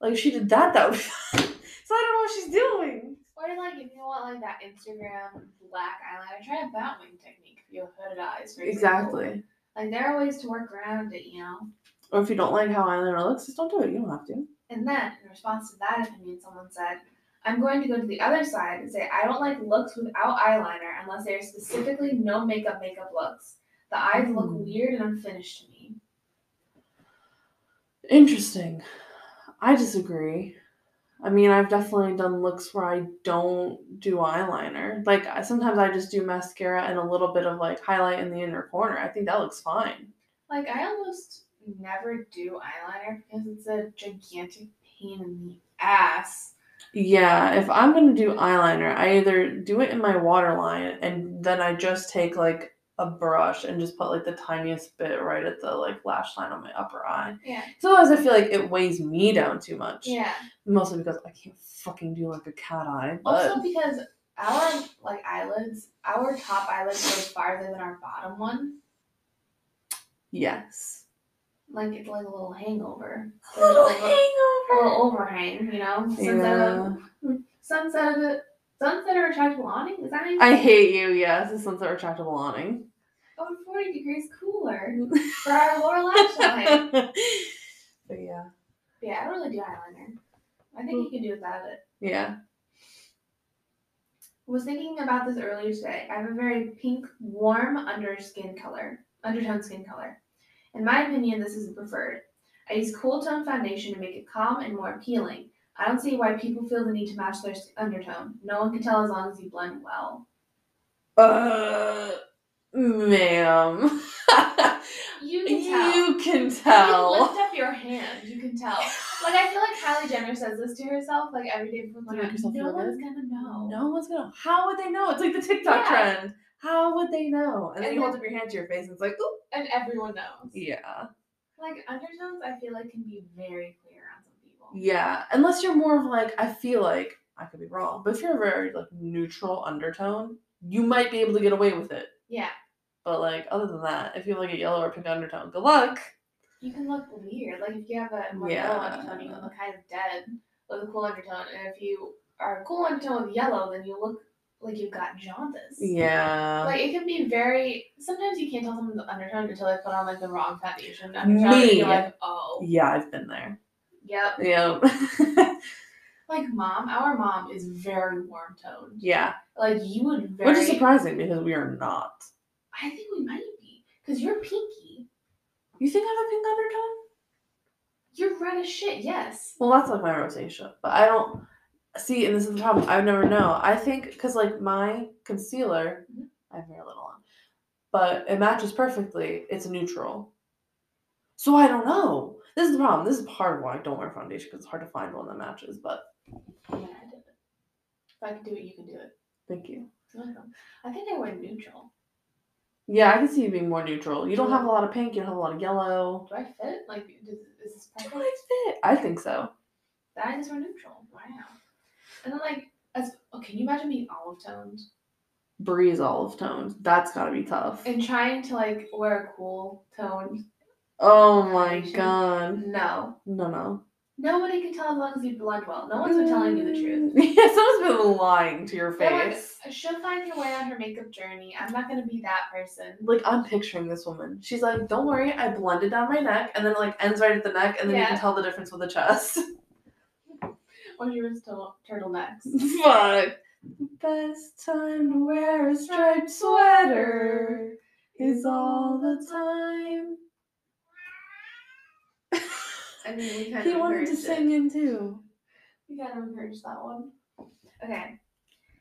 Like if she did that, that would. so I don't know what she's doing. Or like if you want like that Instagram black eyeliner, try a Batwing technique you have hooded eyes. For example. Exactly. Like there are ways to work around it, you know. Or if you don't like how eyeliner looks, just don't do it. You don't have to. And then in response to that opinion, someone said, "I'm going to go to the other side and say I don't like looks without eyeliner unless they are specifically no makeup makeup looks. The eyes look Hmm. weird and unfinished to me." Interesting. I disagree. I mean, I've definitely done looks where I don't do eyeliner. Like sometimes I just do mascara and a little bit of like highlight in the inner corner. I think that looks fine. Like I almost never do eyeliner because it's a gigantic pain in the ass. Yeah, if I'm gonna do eyeliner, I either do it in my waterline and then I just take like a brush and just put like the tiniest bit right at the like lash line on my upper eye. Yeah. So otherwise I feel like it weighs me down too much. Yeah. Mostly because I can't fucking do like a cat eye. But Also because our like eyelids, our top eyelid goes farther than our bottom one. yes. Like it's like a little hangover. A little a little- a little overhang, you know? Sunset, Yeah. of, sunset of sunset or retractable awning? Is that you I hate you, yes. The sunset retractable awning. Oh, over forty degrees cooler for our lower lash line? but yeah. Yeah, I don't really do eyeliner. I think hmm. you can do without it. Yeah. I was thinking about this earlier today. I have a very pink, warm under skin color, undertone skin color. In my opinion, this is the preferred. I use cool tone foundation to make it calm and more appealing. I don't see why people feel the need to match their undertone. No one can tell as long as you blend well. Uh, ma'am. You can tell. you can You tell. lift up your hand. You can tell. Like I feel like Kylie Jenner says this to herself like every day before To going make out. No one's gonna know. No one's gonna. How would they know? It's like the TikTok Yeah. trend. How would they know? And then And you hold up your hand to your face, and it's like, oop. And everyone knows. Yeah. Like undertones, I feel like can be very clear on some people. Yeah. Unless you're more of like, I feel like I could be wrong, but if you're a very like neutral undertone, you might be able to get away with it. Yeah. But like, other than that, if you have like a yellow or pink undertone, good luck. You can look weird. Like if you have a more Yeah. yellow undertone, you can look kind of dead with a cool undertone. And if you are a cool undertone with yellow, then you look like you've got jaundice. Yeah. Like it can be very. Sometimes you can't tell someone's undertone until they put on like the wrong foundation. Me. You're like, oh, yeah, I've been there. yep. Yep. Like mom, our mom is very warm toned. yeah. Like you would very. Which is surprising because we are not. I think we might be because you're pinky. You think I have a pink undertone? You're red as shit. Yes. Well, that's like my rosacea, but I don't see. And this is the problem. I never know. I think because like my concealer, Mhm. I have very little on, but it matches perfectly. It's neutral, so I don't know. This is the problem. This is part of why I don't wear foundation because it's hard to find one that matches. But Yeah, I did it. If I can do it, you can do it. thank you. I think I wear neutral. Yeah, I can see you being more neutral. You don't have a lot of pink. You don't have a lot of yellow. Do I fit? Like, does, is this Do? I fit? I think so. That I just went neutral. Wow. And then like, as oh, can you imagine being olive toned Breeze olive tones. That's gotta be tough. and trying to like wear a cool tone? Oh my god. No. No, no. Nobody can tell as long as you blend well. No one's been mm. telling you the truth. Yeah, someone's been lying to your They're like, face. She'll find her way on her makeup journey. I'm not gonna be that person. Like I'm picturing this woman. She's like, "Don't worry, I blended down my neck, and then it like ends right at the neck, and then you can tell the difference with the chest." Or she was turtle turtlenecks. Fuck. Best time to wear a striped sweater is all the time. I mean, we kind He of wanted to encouraged it. sing in too. We gotta encourage that one. Okay.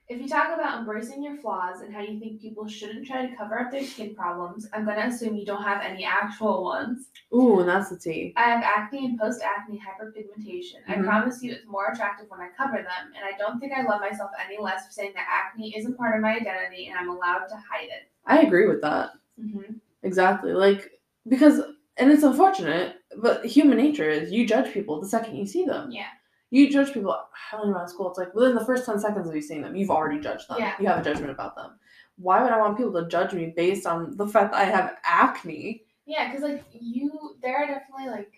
If you talk about embracing your flaws and how you think people shouldn't try to cover up their skin problems, I'm gonna assume you don't have any actual ones. Ooh, and that's the tea. I have acne and post acne hyperpigmentation. I Mhm. promise you it's more attractive when I cover them, and I don't think I love myself any less for saying that acne isn't part of my identity and I'm allowed to hide it. I agree with that. Mm-hmm. Exactly. Like because and it's unfortunate, but human nature is you judge people the second you see them. Yeah. You judge people know around school, it's like within the first ten seconds of you seeing them, you've already judged them. Yeah. You have a judgment about them. Why would I want people to judge me based on the fact that I have acne? Yeah, because like you, there are definitely like,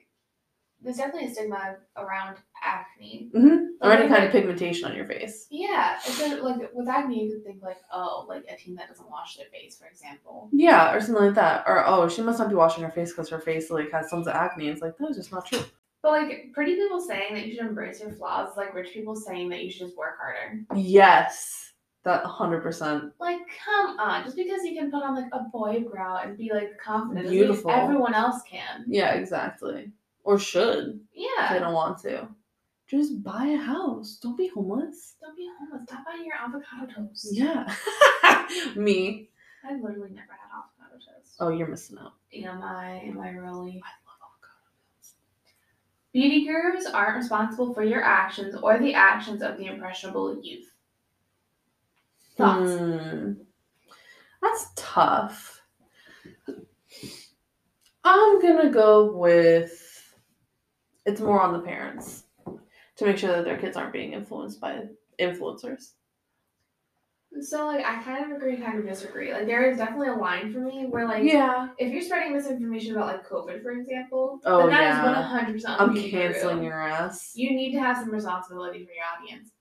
there's definitely a stigma around acne. Mm-hmm. Or any kind of pigmentation on your face. Yeah, it's like with acne, you could think like, oh, like a teen that doesn't wash their face, for example. Yeah, or something like that. Or oh, she must not be washing her face because her face like has tons of acne. It's like that's just not true. But like pretty people saying that you should embrace your flaws is like rich people saying that you should just work harder. Yes. That hundred percent. Like, come on, just because you can put on like a boy brow and be like confident, Beautiful. everyone else can. Yeah, exactly. Or should. Yeah. If they don't want to. Just buy a house. Don't be homeless. Don't be homeless. Stop buying your avocado toast. Yeah. Me. I've literally never had avocado toast. Oh, you're missing out. Am I? Am I really? I. Beauty gurus aren't responsible for your actions or the actions of the impressionable youth. Thoughts? Hmm. That's tough. I'm gonna go with it's more on the parents to make sure that their kids aren't being influenced by influencers. So like I kind of agree, kind of disagree. Like there is definitely a line for me where like Yeah. if you're spreading misinformation about like COVID, for example, Oh, then that is yeah. one hundred percent. I'm canceling your ass. You need to have some responsibility for your audience.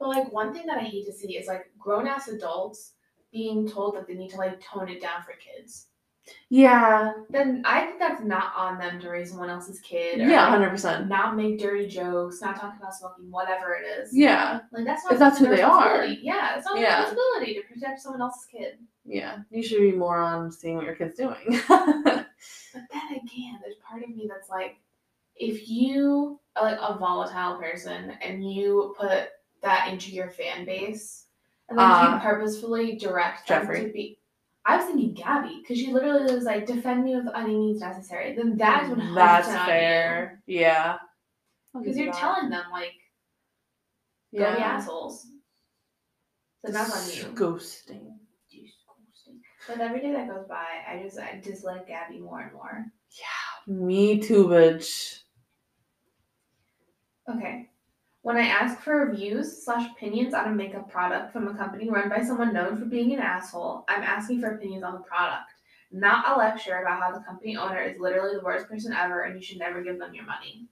But like one thing that I hate to see is like grown ass adults being told that they need to like tone it down for kids. Yeah. Then I think that's not on them to raise someone else's kid. Or, Yeah, like, hundred percent. Not make dirty jokes, not talk about smoking, whatever it is. Yeah. Like that's not If that's who they are. Yeah, it's not their Yeah. responsibility to protect someone else's kid. Yeah. You should be more on seeing what your kid's doing. But then again, there's part of me that's like, if you are like a volatile person and you put that into your fan base, And then Uh, you purposefully direct them to be. I was thinking Gabby because she literally was like, "Defend me with any means necessary." Then that's when That's fair. Yeah. Because you're telling them like, "Go be assholes." So that's on you. Ghosting. But every day that goes by, I just I dislike Gabby more and more. Yeah, me too, bitch. Okay. When I ask for reviews slash opinions on a makeup product from a company run by someone known for being an asshole, I'm asking for opinions on the product, not a lecture about how the company owner is literally the worst person ever and you should never give them your money.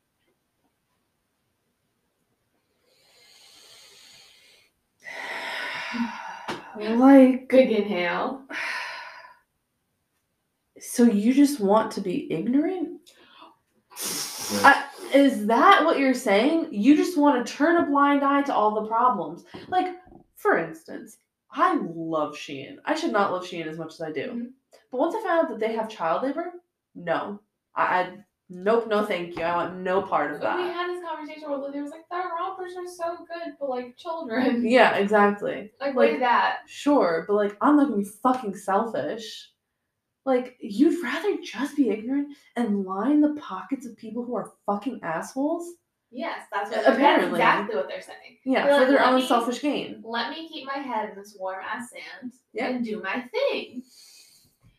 like, Good inhale. so you just want to be ignorant? I, is that what you're saying? You just want to turn a blind eye to all the problems. Like, for instance, I love Shein. I should not love Shein as much as I do. Mhm. But once I found out that they have child labor, no. I, I nope, no thank you. I want no part of that. We had this conversation where Lydia was like, "Their rompers are so good, but like children, Yeah, exactly. like, Like- like that." Sure, but like I'm not gonna be fucking selfish. Like you'd rather just be ignorant and line the pockets of people who are fucking assholes? Yes, that's what Apparently. that's exactly what they're saying. Yeah, They're for like, their own me- selfish gain. let me keep my head in this warm ass sand Yeah. and do my thing.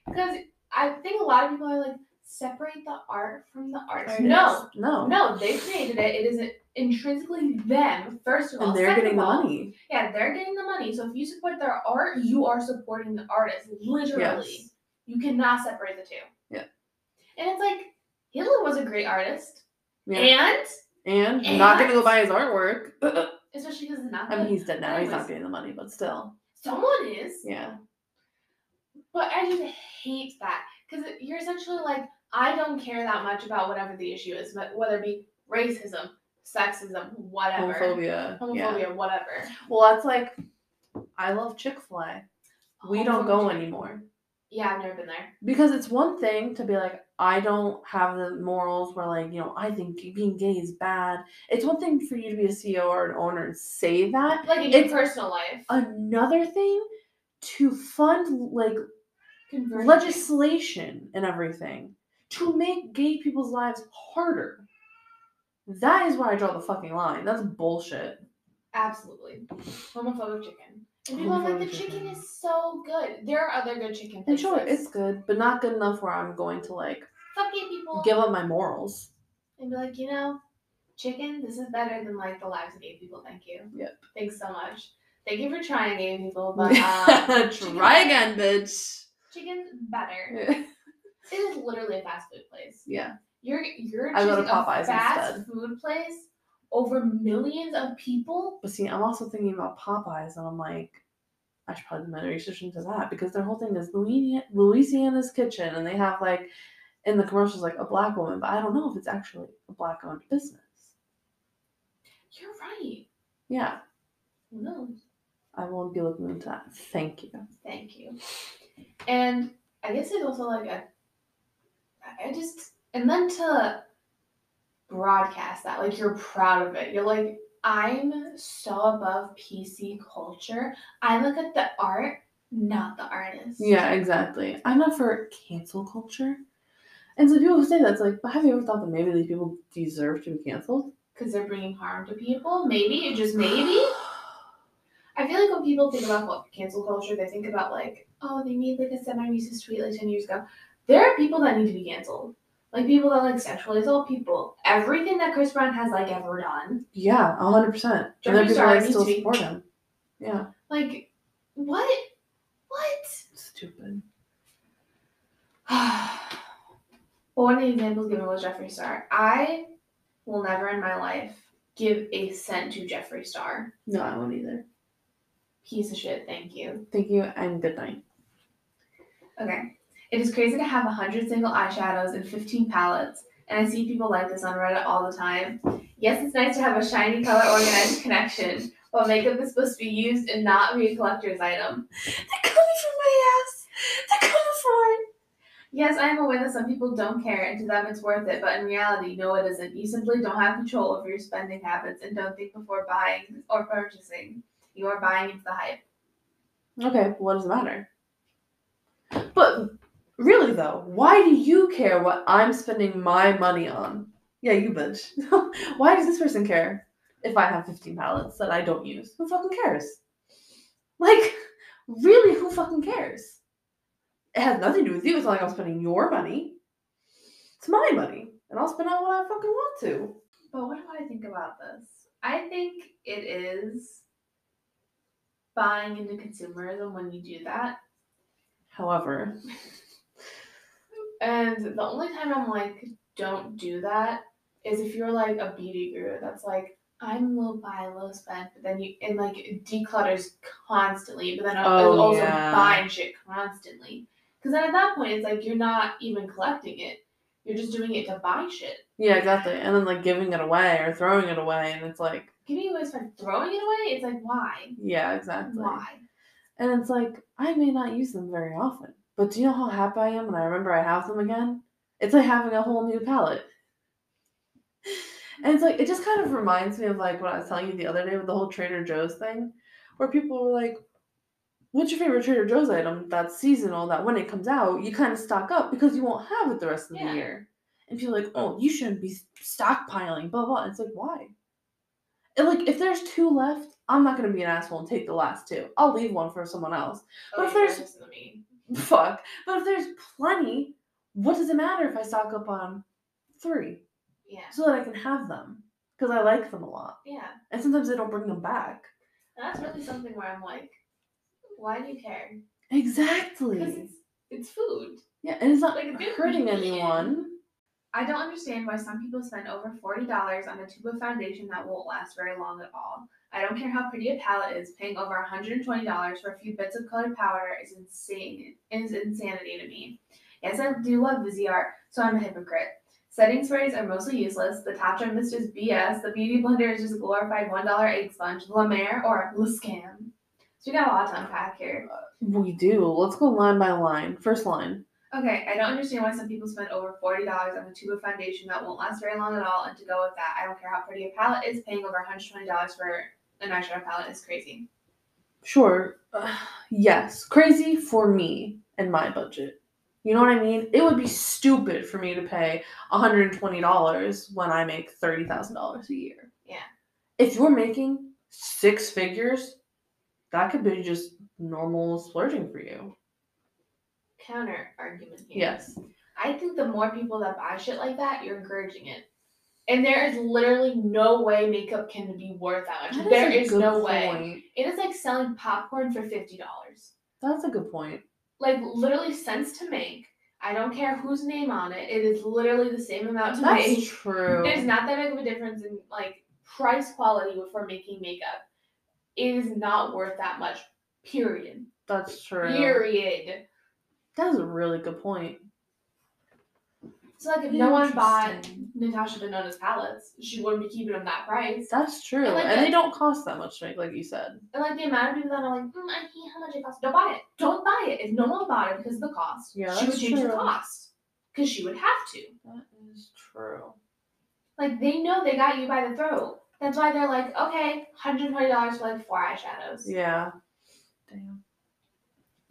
Because I think a lot of people are like, separate the art from the artist. No, no, no, they created it. It isn't intrinsically them, first of all. and they're getting the all, money. Yeah, they're getting the money. So if you support their art, you are supporting the artist. Literally. Yes. You cannot separate the two. Yeah. And it's like, Hitler was a great artist. Yeah. And, And, I'm not gonna go buy his artwork. I especially because it's not mean, he's dead now. He's not getting the money, but still. someone is. Yeah. But I just hate that because you're essentially like, I don't care that much about whatever the issue is, but whether it be racism, sexism, whatever, Homophobia. homophobia, Yeah. whatever. Well, that's like, I love Chick Fil A. We don't go anymore. Yeah, I've never been there. because it's one thing to be like i don't have the morals where like you know i think being gay is bad it's one thing for you to be a ceo or an owner and say that Like in your It's- personal life, another thing to fund like conversion. legislation and everything to make gay people's lives harder that is where i draw the fucking line that's bullshit Absolutely. Homophobic chicken. And people are like, the chicken chicken. is so good. There are other good chicken and places. sure it's good but not good enough where i'm going to like Fuck gay people. give up my morals and be like, you know, chicken, this is better than like the lives of gay people. Thank you. Yep. Thanks so much. Thank you for trying gay people, but uh, try again bitch chicken's better. It is literally a fast food place. yeah You're you're I go to choosing a Popeyes fast instead. food place over millions of people. But see, I'm also thinking about Popeyes, and I'm like, I should probably do my research into that because their whole thing is Louisiana, Louisiana's kitchen, and they have like in the commercials like a black woman, but I don't know if it's actually a black-owned business. You're right. Yeah, Who knows? I won't be looking into that. Thank you. Thank you. And I guess it's also like a, I just and then to broadcast that, like you're proud of it. You're like, I'm so above PC culture. I look at the art, not the artist. Yeah, exactly. I'm not for cancel culture. And so people say that's like, but have you ever thought that maybe these people deserve to be canceled? Because they're bringing harm to people. Maybe, just maybe. I feel like when people think about what cancel culture, they think about like, oh, they made like a semi-racist tweet like ten years ago. There are people that need to be canceled. Like people that like sexualize all people. Everything that Chris Brown has like ever done. Yeah, hundred percent. And then people needs still support him. Yeah, Like, what? What? stupid. well, one of the examples given was Jeffree Star. I will never in my life give a cent to Jeffree Star. No, I won't either. Piece of shit, thank you. Thank you and good night. Okay. It is crazy to have 100 single eyeshadows and 15 palettes, and I see people like this on Reddit all the time. Yes, it's nice to have a shiny color organized connection, but makeup is supposed to be used and not be a collector's item. They're coming for my ass. They're coming for it. Yes, I am aware that some people don't care and to them it's worth it, but in reality, no, it isn't. You simply don't have control over your spending habits and don't think before buying or purchasing. You are buying into the hype. Okay, what does it matter? But really though, why do you care what I'm spending my money on? Yeah, you bitch. why does this person care if I have 15 palettes that I don't use? Who fucking cares? Like, really, who fucking cares? It has nothing to do with you. It's not like I'm spending your money. It's my money. And I'll spend on what I fucking want to. But what do I think about this? I think it is buying into consumerism when you do that. However, And the only time I'm like, don't do that is if you're like a beauty guru that's like, I'm low buy, low spend, but then you and like declutters constantly, but then Oh, also yeah. buying shit constantly. Because then at that point, it's like you're not even collecting it; you're just doing it to buy shit. yeah, exactly. And then like giving it away or throwing it away, and it's like, Giving away spend, throwing it away. It's like why? yeah, exactly. Why? And it's like, I may not use them very often, but do you know how happy I am when I remember I have them again? It's like having a whole new palette. And it's like, it just kind of reminds me of like what I was telling you the other day with the whole Trader Joe's thing, where people were like, What's your favorite Trader Joe's item that's seasonal that when it comes out, you kind of stock up because you won't have it the rest of Yeah. the year? And people are like, Oh, you shouldn't be stockpiling, blah, blah. And it's like, Why? And like, if there's two left, I'm not going to be an asshole and take the last two. I'll leave one for someone else. But if Okay, there's- listen to me. Fuck. But if there's plenty, what does it matter if I stock up on three Yeah, so that I can have them? Because I like them a lot. yeah. And sometimes I don't bring them back. And that's really something where I'm like, why do you care? Exactly. Because it's it's food. Yeah, and it's not like, it's hurting anyone. I don't understand why some people spend over forty dollars on a tube of foundation that won't last very long at all. I don't care how pretty a palette is. Paying over one hundred and twenty dollars for a few bits of colored powder is insane. Is insanity to me. Yes, I do love Viseart, so I'm a hypocrite. Setting sprays are mostly useless. The Tatcha mist is just BS. The beauty blender is just a glorified one dollar egg sponge. La Mer or La Scam. So we got a lot to unpack here. We do. Let's go line by line. First line. Okay, I don't understand why some people spend over forty dollars on a tube of foundation that won't last very long at all. And to go with that, I don't care how pretty a palette is. Paying over one hundred twenty dollars for an eyeshadow palette is crazy. Sure. Uh, yes. Crazy for me and my budget. You know what I mean? It would be stupid for me to pay $120 when I make $30,000 a year. Yeah. If you're making six figures, that could be just normal splurging for you. Counter argument here. Yes. I think the more people that buy shit like that, you're encouraging it. And there is literally no way makeup can be worth that much. That there is good no way. It is like selling popcorn for fifty dollars. That's a good point. Like literally cents to make. I don't care whose name on it. It is literally the same amount to That's make. true. There's not that big of a difference in like price quality for making makeup. It is not worth that much. Period. That's true. Period. That's a really good point. So like if no one bought. Natasha Denona's palettes, she wouldn't be keeping them that price. That's true. And, like, and the- they don't cost that much to make, like you said. And like the amount of people that are like, mm, I hate how much it costs. Don't buy it. Don't buy it. If no one bought it because of the cost, Yeah, she would change the cost. Because she would have to. That is true. Like they know they got you by the throat. That's why they're like, okay, $120 for like four eyeshadows. Yeah.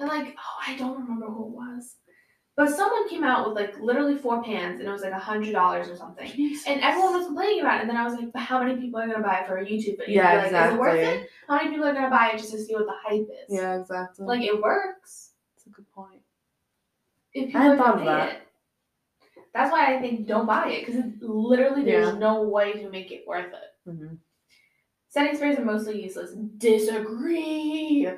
And like, oh, I don't remember who it was. But someone came out with like literally four pans and it was like a hundred dollars or something. And everyone was complaining about it. And then I was like, but how many people are gonna buy it for a YouTube video? Yeah, like, exactly. Is it worth it? How many people are gonna buy it just to see what the hype is? Yeah, exactly. Like it works. that's a good point. If people hadn't thought of that. it. That's why I think don't buy it because literally there's Yeah. no way to make it worth it. hmm Setting sprays are mostly useless. Disagree.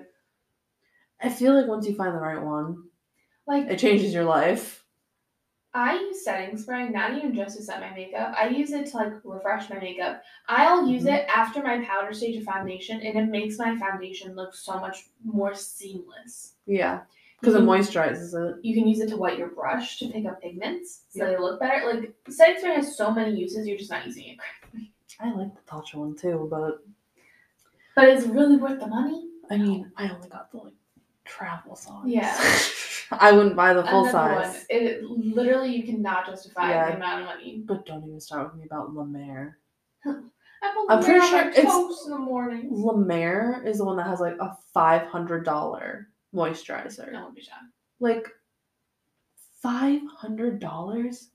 I feel like once you find the right one, Like it changes your life. I use setting spray not even just to set my makeup. I use it to like refresh my makeup. I'll use Mhm. it after my powder stage of foundation, and it makes my foundation look so much more seamless. Yeah. Because it moisturizes it. You can use it to wet your brush to pick up pigments so Yeah. they look better. Like setting spray has so many uses, you're just not using it correctly. I like the Tatcha one too, but But it's really worth the money. I mean, I only got the like travel size. Yeah. I wouldn't buy the full Another size. one. It literally you cannot justify Yeah. the amount of money. But don't even start with me about La Mer. I'm I'm pretty sure it's- in the morning. La Mer is the one that has like a five hundred dollar moisturizer. No one be. Like five hundred dollars?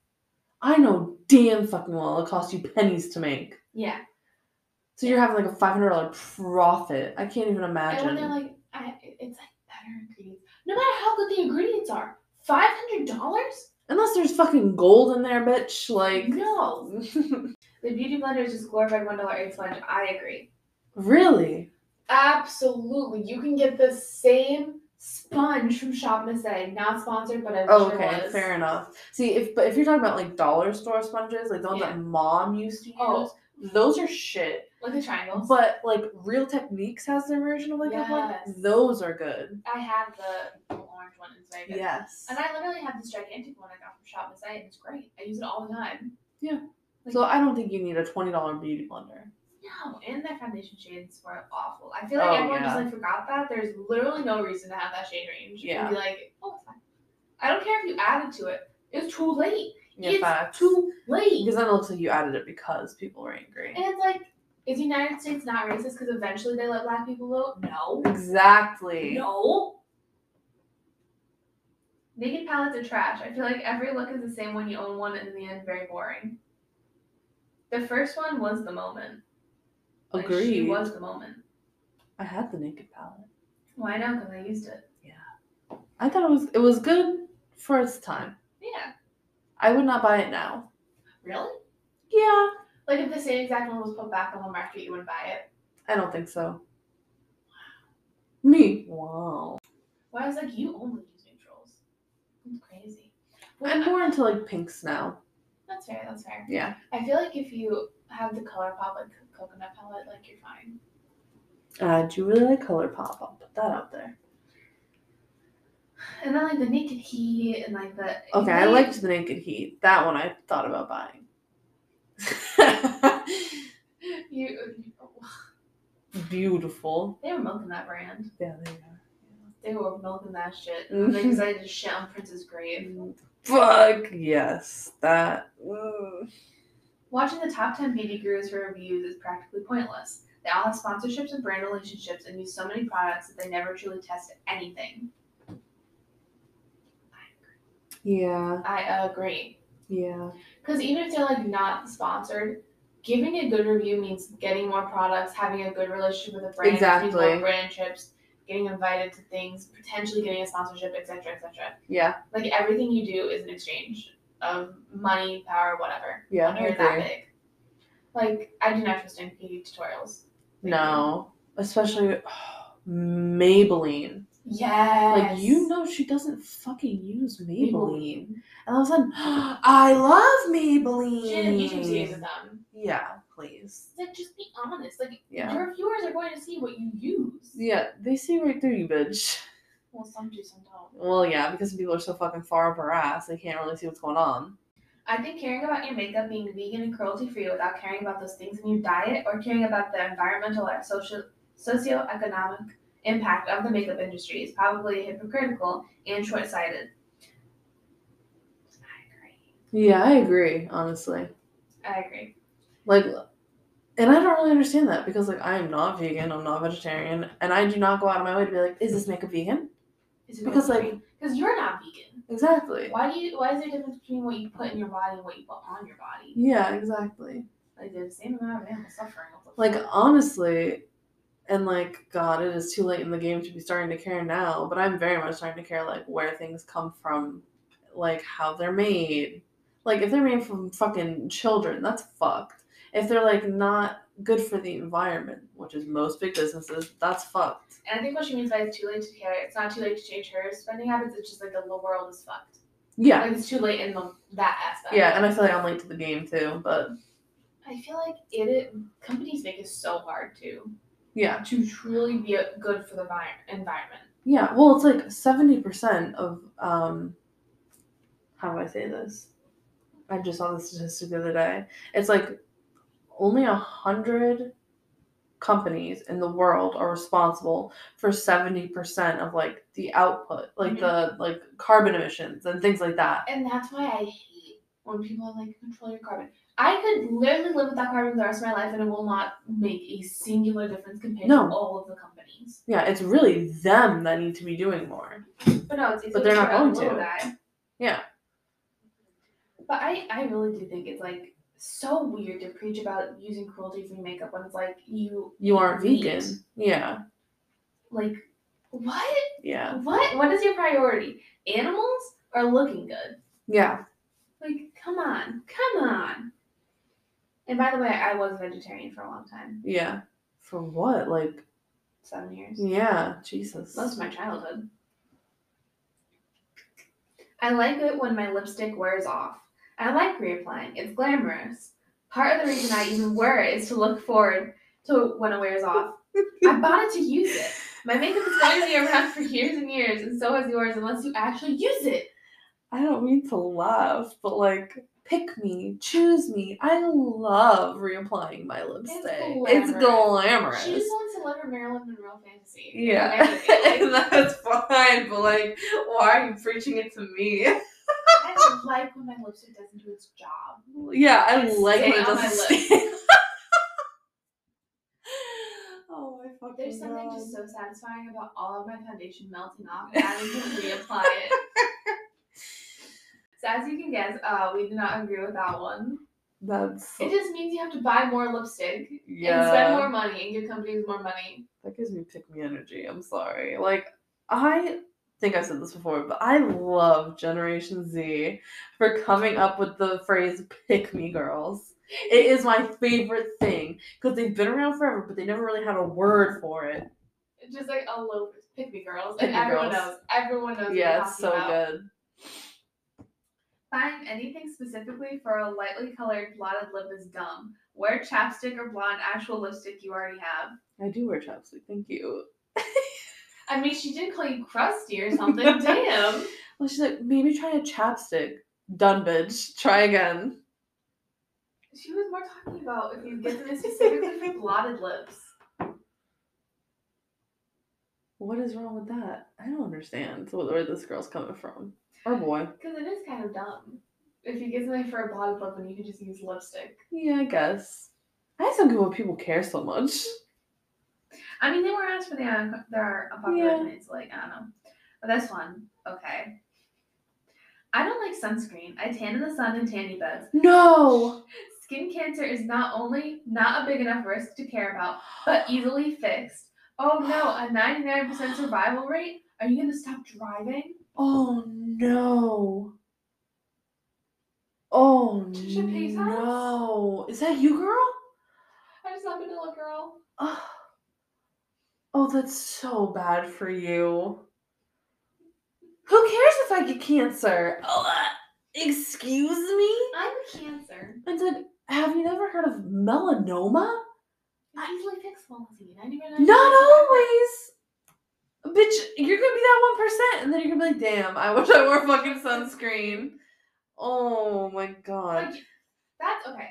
I know damn fucking well it costs you pennies to make. Yeah. So you're having like a five hundred dollar profit. I can't even imagine. And when they're like, I, it's like. No matter how good the ingredients are, five hundred dollars? Unless there's fucking gold in there, bitch. Like No. The beauty blender is just glorified one dollar eight sponge. I agree. really? Absolutely, you can get the same sponge from Shop Miss A. Not sponsored, but I wish Oh, it okay, was. fair enough. See, if but if you're talking about like dollar store sponges, like the ones Yeah. that mom used to oh. use, Oh. those are shit. Like the triangles. But like Real Techniques has their version of like a one. Those are good. I have the orange one in Vegas. Yes. And I literally have this gigantic one I got from Shop Miss and it's great. I use it all the time. Yeah. So I don't think you need a twenty dollar beauty blender. No, and their foundation shades were awful. I feel like Oh, everyone just like forgot that. There's literally no reason to have that shade range. Yeah. And be like, oh, it's fine. I don't care if you added to it. It's too late. Yeah, it's facts. too late. Because then it looks like you added it because people were angry. And it's like, is the United States not racist because eventually they let black people vote? No. Exactly. No. Naked palettes are trash. I feel like every look is the same when you own one, and in the end, very boring. The first one was the moment. Like, Agreed. she was the moment. I had the naked palette. Well, I know because I used it. Yeah. I thought it was it was good for its time. Yeah. I would not buy it now. Really? Yeah. Like if the same exact one was put back on the market, you wouldn't buy it. I don't think so. Me. Wow. Why I was like, you only use neutrals. It's crazy. Well, I'm I- more into like pinks now. That's fair. That's fair. Yeah. I feel like if you have the color pop like coconut palette, like you're fine. Uh, do you really like Color Pop? I'll put that out there. And then like the naked heat and like the Okay, I liked the Naked Heat. That one I thought about buying. you. Beautiful. They were milking that brand. Yeah, you go. They were milking that shit. And they decided to shit on Prince's grave. Fuck yes, that. mm. Watching the top 10 beauty gurus for reviews is practically pointless. They all have sponsorships and brand relationships and use so many products that they never truly test anything. Yeah, I agree. Yeah, Because even if they're like not sponsored, giving a good review means getting more products, having a good relationship with a brand, Exactly. more brand trips, getting invited to things, potentially getting a sponsorship, etc., etc. yeah, Like everything you do is an exchange of money, power, whatever. yeah. when you're that big. Like I do not trust any beauty tutorials. No, especially Maybelline. Yes. Like you know, she doesn't fucking use Maybelline, and all of a sudden, I love Maybelline. She didn't YouTube series with them. Yeah, please. Like just be honest. Like Yeah. your viewers are going to see what you use. Yeah, they see right through you, bitch. Well, some do, some don't. Well, yeah, because people are so fucking far up her ass, they can't really see what's going on. I think caring about your makeup being vegan and cruelty free without caring about those things in your diet or caring about the environmental or social socioeconomic impact of the makeup industry is probably hypocritical and short sighted. I agree. Yeah, I agree, honestly. I agree. Like, and I don't really understand that because, like, I am not vegan, I'm not vegetarian, and I do not go out of my way to be like, is this makeup vegan? Is it Because, like- because you're not vegan. Exactly. Why do you? Why is there a difference between what you put in your body and what you put on your body? Yeah, exactly. Like there's the same amount of animal suffering. Like, honestly, and like, God, it is too late in the game to be starting to care now, but I'm very much starting to care, like, where things come from, like, how they're made. Like, if they're made from fucking children, that's fucked. If they're, like, not good for the environment, which is most big businesses, that's fucked. and I think what she means by it's too late to care. It's not too late to change her spending habits. It's just like the, the world is fucked. Yeah. Like it's too late in the, that aspect. Yeah, and I feel like I'm late to the game too, but I feel like it, it companies make it so hard to yeah. to truly be a, good for the vi- environment. Yeah, well, it's like 70% of, um, how do I say this? I just saw the statistic the other day. It's like only a hundred companies in the world are responsible for 70% of like the output, like Mhm. the like carbon emissions and things like that. And that's why I hate when people are like control your carbon. I could literally live with that car for the rest of my life, and it will not make a singular difference compared No. to all of the companies. Yeah, it's really them that need to be doing more. But no, it's But they're not going to. Guy. Yeah. But I, I really do think it's like so weird to preach about using cruelty-free makeup when it's like you, You aren't Meat. vegan. Yeah. like, what? Yeah. What? What is your priority? Animals are looking good? Yeah. Like, come on, come on. And by the way, I was vegetarian for a long time, Yeah. For what? Like, seven years. yeah, Jesus. Most of my childhood. I like it when my lipstick wears off. I like reapplying. It's glamorous. Part of the reason I even wear it is to look forward to when it wears off. I bought it to use it. My makeup is going to be around for years and years, and so is yours unless you actually use it. I don't mean to laugh, but like, pick me, choose me. I love reapplying my lipstick. It's glamorous. glamorous. She just wants to live her Marilyn Monroe fantasy. Yeah, Like, that's fine, but like, why are you preaching it to me? I like when my lipstick doesn't do its job. Yeah, I It's like when it doesn't oh my fucking There's something god. just so satisfying about all of my foundation melting off and having to reapply it. As you can guess, uh, we do not agree with that one. That's It just means you have to buy more lipstick and spend more money and give companies more money. That gives me pick me energy. I'm sorry. Like I think I've said this before, but I love Generation Z for coming up with the phrase "pick me girls." It is my favorite thing because they've been around forever, but they never really had a word for it. It's just like a low pick me girls, Pick and everyone girls. knows. Everyone knows. Yeah, it's so about. good. Find anything specifically for a lightly colored blotted lip is dumb. Wear chapstick or blonde actual lipstick you already have. I do wear chapstick. Thank you. I mean, she did call you crusty or something. Damn. Well, she's like, maybe try a chapstick. Done, bitch. Try again. She was more talking about if you get them specifically for blotted lips. What is wrong with that? I don't understand where this girl's coming from. Or boy. Because it is kind of dumb. If you get something for a blotted lip, then you can just use lipstick. Yeah, I guess. I just don't get why people care so much. I mean, they were asked for the un- their unpopular Yeah. opinions. Like I don't know, but this one, okay. I don't like sunscreen. I tan in the sun in tanny beds. No! Skin cancer is not only not a big enough risk to care about, but easily fixed. Oh no, a 99% survival rate? Are you gonna stop driving? Oh no. Oh Trisha Paytas? no. Is that you, girl? I just happen to look girl. Oh. oh, that's so bad for you. Who cares if I get cancer? Oh, uh, excuse me? I'm cancer. And then, have you never heard of melanoma? It's easily fixable, Lizzie. 99% Not always. Bitch, you're gonna be that one percent, and then you're gonna be like, "Damn, I wish I wore fucking sunscreen." Oh my god. Like, that's okay.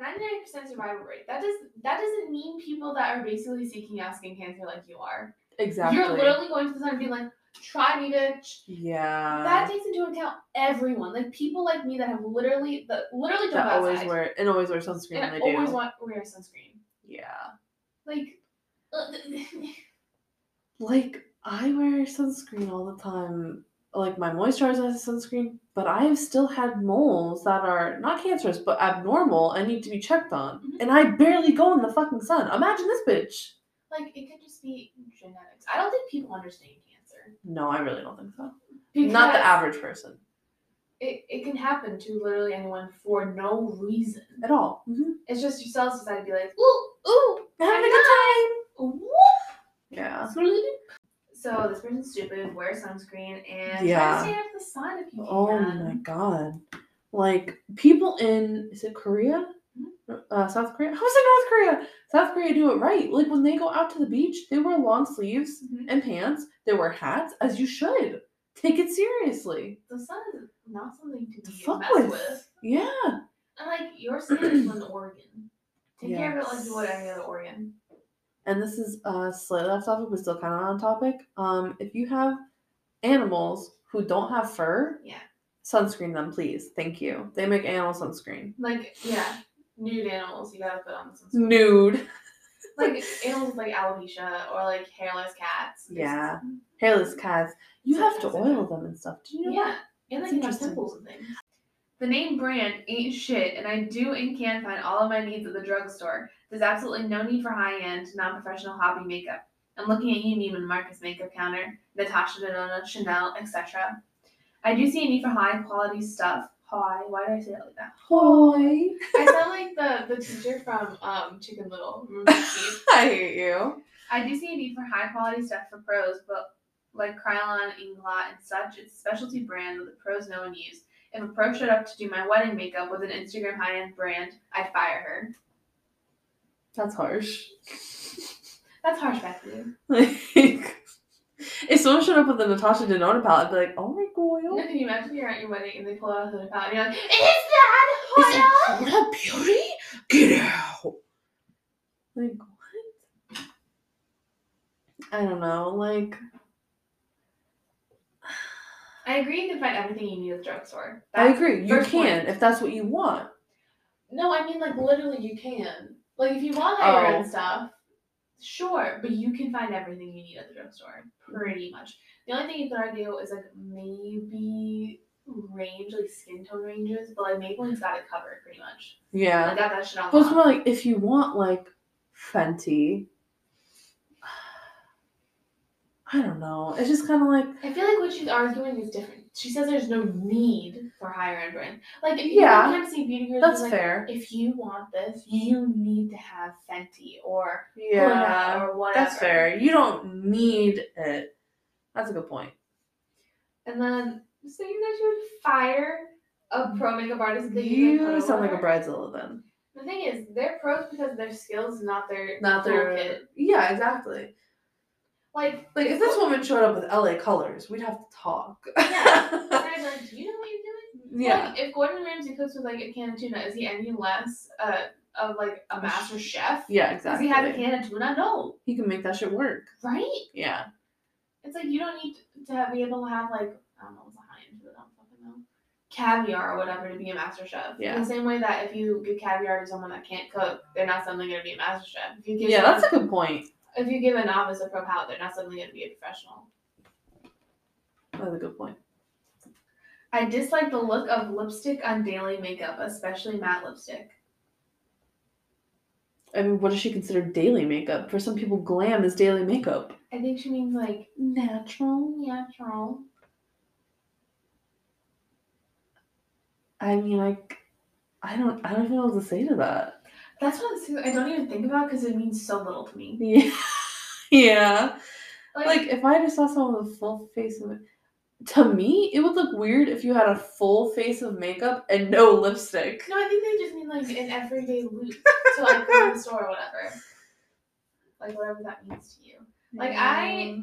99% survival rate. That does that doesn't mean people that are basically seeking out skin cancer like you are. Exactly. You're literally going to the sun and being like, try me, bitch. yeah. that takes into account everyone. Like people like me that have literally that literally don't that always outside. wear and always wear sunscreen and when I they always do. want wear sunscreen. yeah. Like Like I wear sunscreen all the time. Like my moisturizer has sunscreen, but I have still had moles that are not cancerous but abnormal and need to be checked on. Mhm. And I barely go in the fucking sun. Imagine this bitch. like it could just be genetics. I don't think people understand cancer. No, I really don't think so. Because Not the average person It, it can happen to literally anyone for no reason. at all. Mm-hmm. It's just your cells decide to be like, ooh, ooh, Having a good time. Yeah. So this person's stupid. Wear sunscreen and Yeah. try to stay out of the sun if you can. Oh my god. Like people in is it Korea? Uh, South Korea? How is it North Korea? South Korea do it right. Like when they go out to the beach, they wear long sleeves Mhm. and pants. They wear hats, as you should. Take it seriously. The sun is not something to be fuck with. with. Yeah. And like your skin is an organ. Take care of it like Yes. you would any other organ. And this is uh slightly off topic, but still kind of on topic. Um, if you have animals who don't have fur, Yeah. sunscreen them, please. Thank you. They make animal sunscreen. Like, yeah, nude animals, you gotta put on some Nude. Like animals like alopecia or like hairless cats. Yeah. Hairless cats. You have to oil them and stuff. Do you know Yeah. that? And they can have pimples and things. The name brand ain't shit, and I do and can find all of my needs at the drugstore. There's absolutely no need for high end, non professional hobby makeup. I'm looking at you, Neiman Marcus makeup counter, Natasha Denona, Chanel, etc. I do see a need for high quality stuff. Hi, why did I say it like that? Hi. I sound like the, the teacher from um, Chicken Little. I hate you. I do see a need for high quality stuff for pros, but like Kryolan, Inglot, and such, it's a specialty brand that the pros know and use. If a pro showed up to do my wedding makeup with an Instagram high end brand, I'd fire her. That's harsh. That's harsh, Bethany. Like, if someone showed up with a Natasha Denona palette, I'd be like, oh my oh. No, god. can you imagine you're at your wedding and they pull out Huda palette and you're like, Is that? Huda Beauty? Get out. Like, what? I don't know. Like, agree you can find everything you need at the drugstore. I agree. You can point. if that's what you want. No, I mean like literally you can. Like if you want higher Oh. end stuff, sure, but you can find everything you need at the drugstore. Pretty much. The only thing you could argue is like maybe range, like skin tone ranges, but like Maybelline's got it covered pretty much. Yeah. Like got that shit on it's more like if you want like Fenty. I don't know. It's just kind of like I feel like what she's arguing is different. She says there's no need for higher end brands. Like if you Yeah. of see beauty gurus that's like, fair. if you want this, you need to have Fenty or Yeah, or whatever. that's fair. You don't need it. That's a good point. And then saying that she would fire a pro makeup artist that you, sound like a bridezilla then. The thing is, they're pros because of their skills, not their Not their. toolkit. Yeah, exactly. Like, Like if this woman showed up with LA colors, we'd have to talk. yeah, and I'd like, do you know what you're doing? yeah. Like, if Gordon Ramsay cooks with like a can of tuna, is he any less uh, of like a master chef? Yeah, exactly. Does he have a can of tuna? No, He can make that shit work. right? Yeah. It's like you don't need to have, be able to have like I don't know what's high end food. I don't fucking know. Caviar or whatever to be a master chef. Yeah. In the same way that if you give caviar to someone that can't cook, they're not suddenly going to be a master chef. If you give Yeah, someone- that's a good point. If you give a novice a pro palette, they're not suddenly going to be a professional. That's a good point. I dislike the look of lipstick on daily makeup, especially matte lipstick. I mean, what does she consider daily makeup? For some people, glam is daily makeup. I think she means like Natural. natural. I mean, like, I don't, I don't even know what to say to that. That's one of the things I don't even think about because it means so little to me. Yeah. yeah. Like, Like, if I just saw someone with a full face of to me, it would look weird if you had a full face of makeup and no lipstick. no, I think they just mean like an everyday look to like the store or whatever. Like whatever that means to you. Like, I-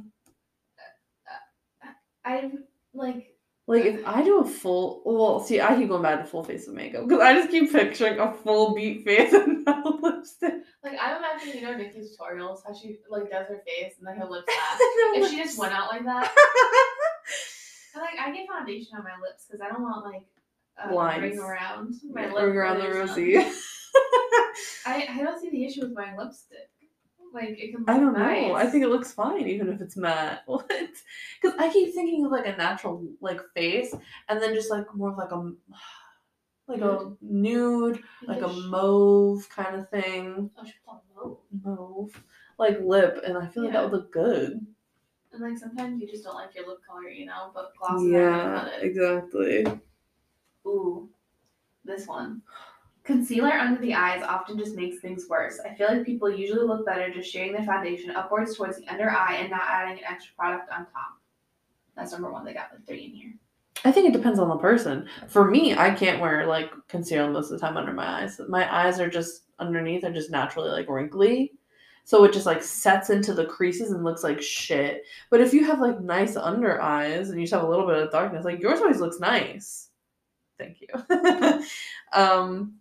I like Like if I do a full, well, see, I keep going back to full face of makeup because I just keep picturing a full beat face and no lipstick. like I'm imagining you know Nikki's tutorials how she like does her face and then her lips if she just went out like that, and like I get foundation on my lips because I don't want like a Lines. ring around my Yeah, lip. ring around the rosy. I I don't see the issue with wearing lipstick. Like it can. Look I don't nice. know. I think it looks fine even if it's matte. What? Because I keep thinking of like a natural like face, and then just like more of like a like a nude, like a mauve kind of thing, Oh, mauve. mauve like lip, and I feel like that would look good. And like sometimes you just don't like your lip color, you know, but glosses are gonna cut it. exactly. Ooh, this one. Concealer under the eyes often just makes things worse. I feel like people usually look better just shading their foundation upwards towards the under eye and not adding an extra product on top. That's number one. They got like three in here. I think it depends on the person. For me, I can't wear like concealer most of the time under my eyes. My eyes are just underneath are just naturally like wrinkly. So it just like sets into the creases and looks like shit. But if you have like nice under eyes and you just have a little bit of darkness, like yours always looks nice. Thank you. um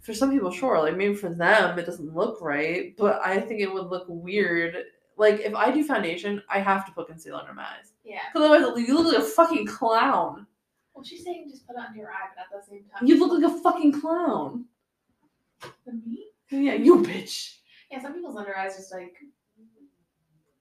for some people, sure, like maybe for them it doesn't look right, but I think it would look weird. Like if I do foundation, I have to put concealer under my eyes. Yeah. Because otherwise, you look like a fucking clown. Well, she's saying just put it under your eye, but at the same time, You look like a fucking clown. me. Yeah, you bitch. Yeah, some people's under eyes just like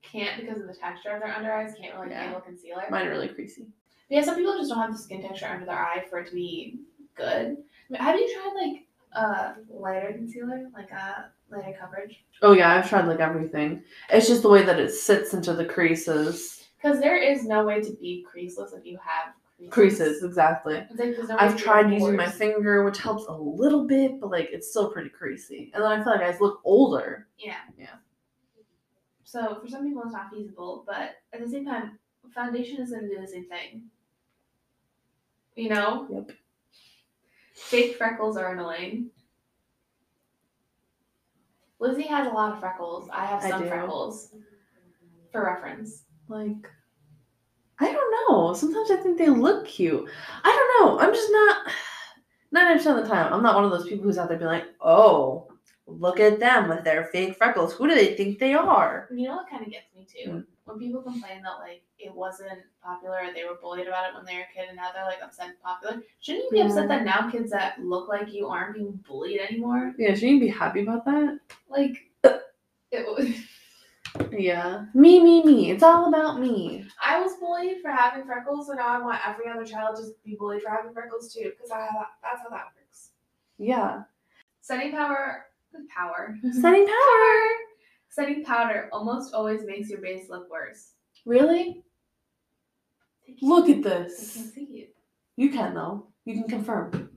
can't because of the texture of their under eyes can't really Yeah. handle concealer. Mine are really creasy. But yeah, some people just don't have the skin texture under their eye for it to be good. I mean, have you tried like uh lighter concealer, like a lighter coverage? Oh yeah, I've tried like everything. It's just the way that it sits into the creases. Because there is no way to be creaseless if you have creases. Creases, exactly. Like no I've tried using my finger, which helps a little bit, but like it's still pretty creasy. And then I feel like I look older. Yeah. Yeah. So for some people it's not feasible, but at the same time, foundation is gonna do the same thing. You know? Yep. Fake freckles are annoying. Lizzie has a lot of freckles. I have I some do. freckles. For reference. Like I don't know. Sometimes I think they look cute. I don't know. I'm just not ninety percent of the time. I'm not one of those people who's out there being like, oh, look at them with their fake freckles. Who do they think they are? You know what kind of gets me too? Hmm. When people complain that like it wasn't popular or they were bullied about it when they were a kid and now they're like upset and popular, shouldn't you be upset that now kids that look like you aren't being bullied anymore? Yeah, shouldn't you be happy about that? Like, it was. Yeah. Me, me, me. It's all about me. I was bullied for having freckles, so now I want every other child to be bullied for having freckles too, because I have, that's how that works. Yeah. Setting power, with power, Setting power. Setting powder almost always makes your base look worse. Really? Look at this. this. can't see it. You can though. You can confirm.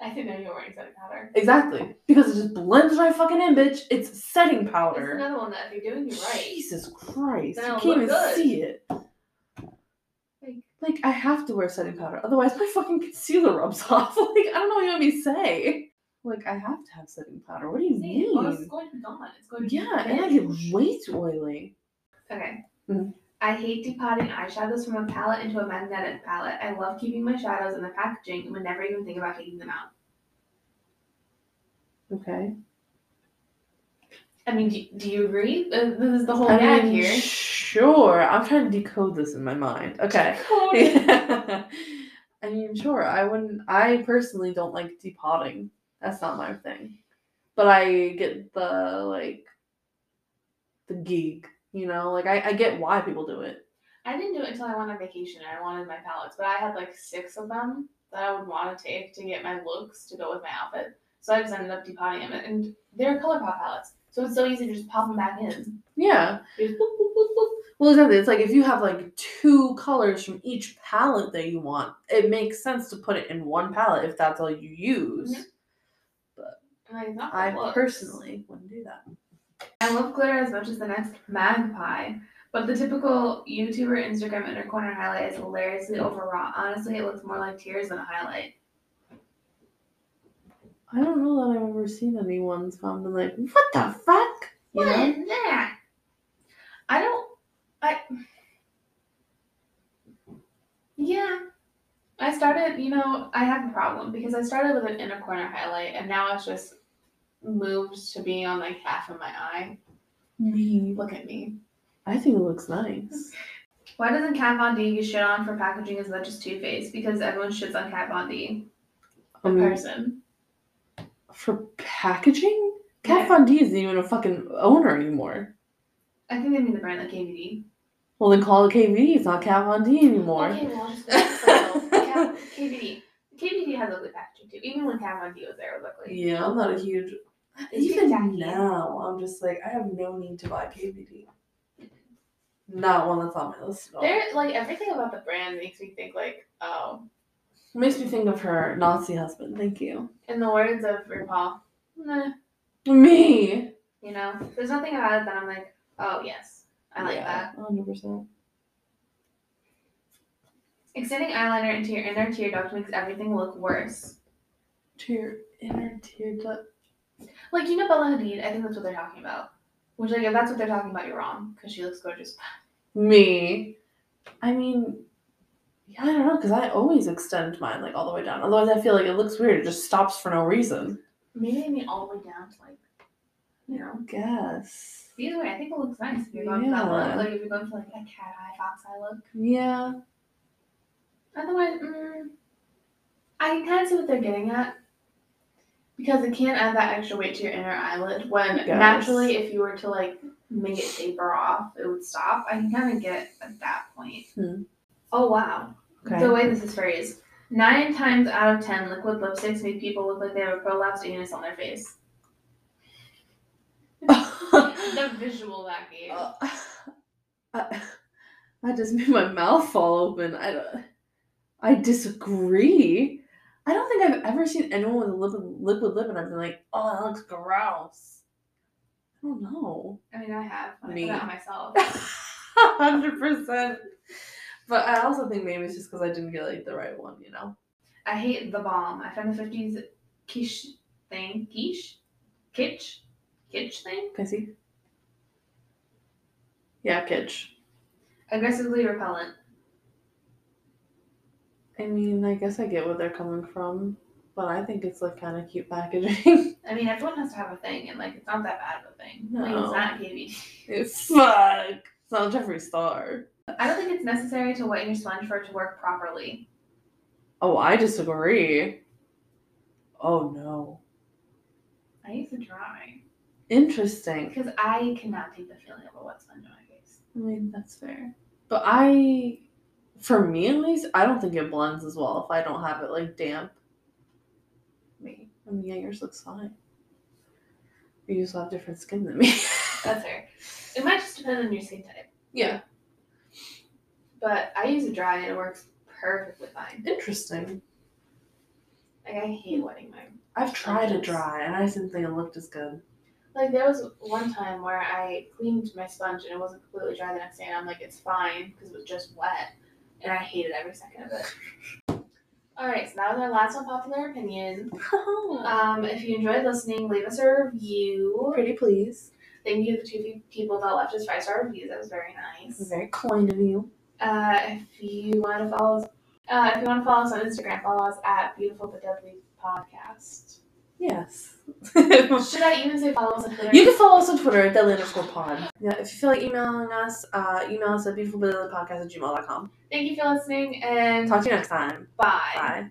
I didn't know you were wearing setting powder. Exactly. Because it just blends right fucking in, bitch. It's setting It's powder. another one that if you're doing it right, Jesus Christ. You can't even good. see it. like Like, I have to wear setting powder. Otherwise, my fucking concealer rubs off. Like, I don't know what you want me to say. Like, I have to have setting powder. What do you see, it, or it's mean? going to be gone. It's going to be Yeah, and I get way too oily. Okay. Mhm. I hate depotting eyeshadows from a palette into a magnetic palette. I love keeping my shadows in the packaging and would never even think about taking them out. Okay. I mean, do, do you agree? Uh, This is the whole I gag mean, here. sure. I'm trying to decode this in my mind. Okay. I mean, sure. I wouldn't. I personally don't like depotting. That's not my thing. But I get the like the geek, You know, like I, I get why people do it. I didn't do it until I went on vacation and I wanted my palettes, but I had like six of them that I would want to take to get my looks to go with my outfit. So I just ended up depotting them, and they're color pop palettes, so it's so easy to just pop them back in. Yeah. Boop, boop, boop, boop. Well, exactly. It's like if you have like two colors from each palette that you want, it makes sense to put it in one palette if that's all you use. Mhm. And, like, not I looks. personally wouldn't do that. I love glitter as much as the next magpie, but the typical YouTuber Instagram inner corner highlight is hilariously overwrought. Honestly, it looks more like tears than a highlight. I don't know that I've ever seen anyone's come and like, what the fuck? You What know? is that? I don't. I. Yeah. I started, you know, I have a problem because I started with an inner corner highlight and now it's just moved to being on like half of my eye. Me. Look at me. I think it looks nice. Why doesn't Kat Von D get shit on for packaging as much as Too Faced? Because everyone shits on Kat Von D. The Um, person. for packaging? Kat Yeah. Von D isn't even a fucking owner anymore. I think they mean the brand like KVD. Well, then call it KVD. It's not Kat Von D anymore. Okay, well, I'll just go with the KVD. KVD has ugly packaging too. Even when Kat Von D was there, it was ugly. Yeah, I'm not a huge. Even now, I'm just like, I have no need to buy KVD. Not one that's on my list at all. They're like everything about the brand makes me think like, oh, Makes me think of her Nazi husband. Thank you. in the words of RuPaul, nah, Me. you know, there's nothing about it that I'm like, oh yes, I like that. Hundred percent. Extending eyeliner into your inner tear duct makes everything look worse. Tear inner tear duct. Like you know Bella Hadid, I think that's what they're talking about. Which like if that's what they're talking about, you're wrong because she looks gorgeous. Me. I mean, yeah, I don't know, because I always extend mine like all the way down. Otherwise, I feel like it looks weird. It just stops for no reason. Maybe I mean all the way down to like, you know. Guess. Either way, I think it looks nice if you're going for that look. Like if you're going for like a cat eye, fox eye look. Yeah. Otherwise, mm, I can kind of see what they're getting at. Because it can't add that extra weight to your inner eyelid when naturally, if you were to like make it taper off, it would stop. I can kind of get at that point. Hmm. Oh, wow. Okay. The way this is phrased nine times out of ten, liquid lipsticks make people look like they have a prolapsed anus on their face. The visual that gave. Uh, I, I just made my mouth fall open. I don't. I disagree. I don't think I've ever seen anyone with a liquid, liquid lip and I've been like, oh, that looks gross. I don't know. I mean, I have. I Me. on myself. Hundred percent. But I also think maybe it's just because I didn't get like the right one, you know. I hate the Balm. I found the 50s quiche thing. Quiche? Kitsch? Kitsch thing? I see? Yeah, kitsch. Aggressively repellent. I mean, I guess I get where they're coming from, but I think it's like kind of cute packaging. I mean, everyone has to have a thing, and like, it's not that bad of a thing. Like, No. it's not KVD. Fuck. It's not Jeffree Star. I don't think it's necessary to wet your sponge for it to work properly. Oh, I disagree. Oh no. I use a dry Interesting. because I cannot take the feeling of a wet sponge on my face. I mean, that's fair. But I, for me at least, I don't think it blends as well if I don't have it like damp. Me. I mean, yeah, yours looks fine. You just have different skin than me. That's fair. It might just depend on your skin type. yeah. But I use a dry and it works perfectly fine. Interesting. Like, I hate wetting my I've tried a dry and I didn't think it looked as good. Like there was one time where I cleaned my sponge and it wasn't completely dry the next day, and I'm like, it's fine because it was just wet, and I hated every second of it. All right, so that was our last unpopular opinion. Um, if you enjoyed listening, leave us a review. Pretty please. Thank you to the two people that left us five star reviews. That was very nice. Very kind of you. Uh, if you want to follow us, uh, if you want to follow us on Instagram, follow us at Beautiful but Deadly Podcast. Yes. Should I even say follow us on Twitter? You can follow us on Twitter at deadly underscore pod. Yeah, if you feel like emailing us, uh, email us at beautifulbillypodcast at gmail.com. Thank you for listening, and Talk to you next time. bye. Bye.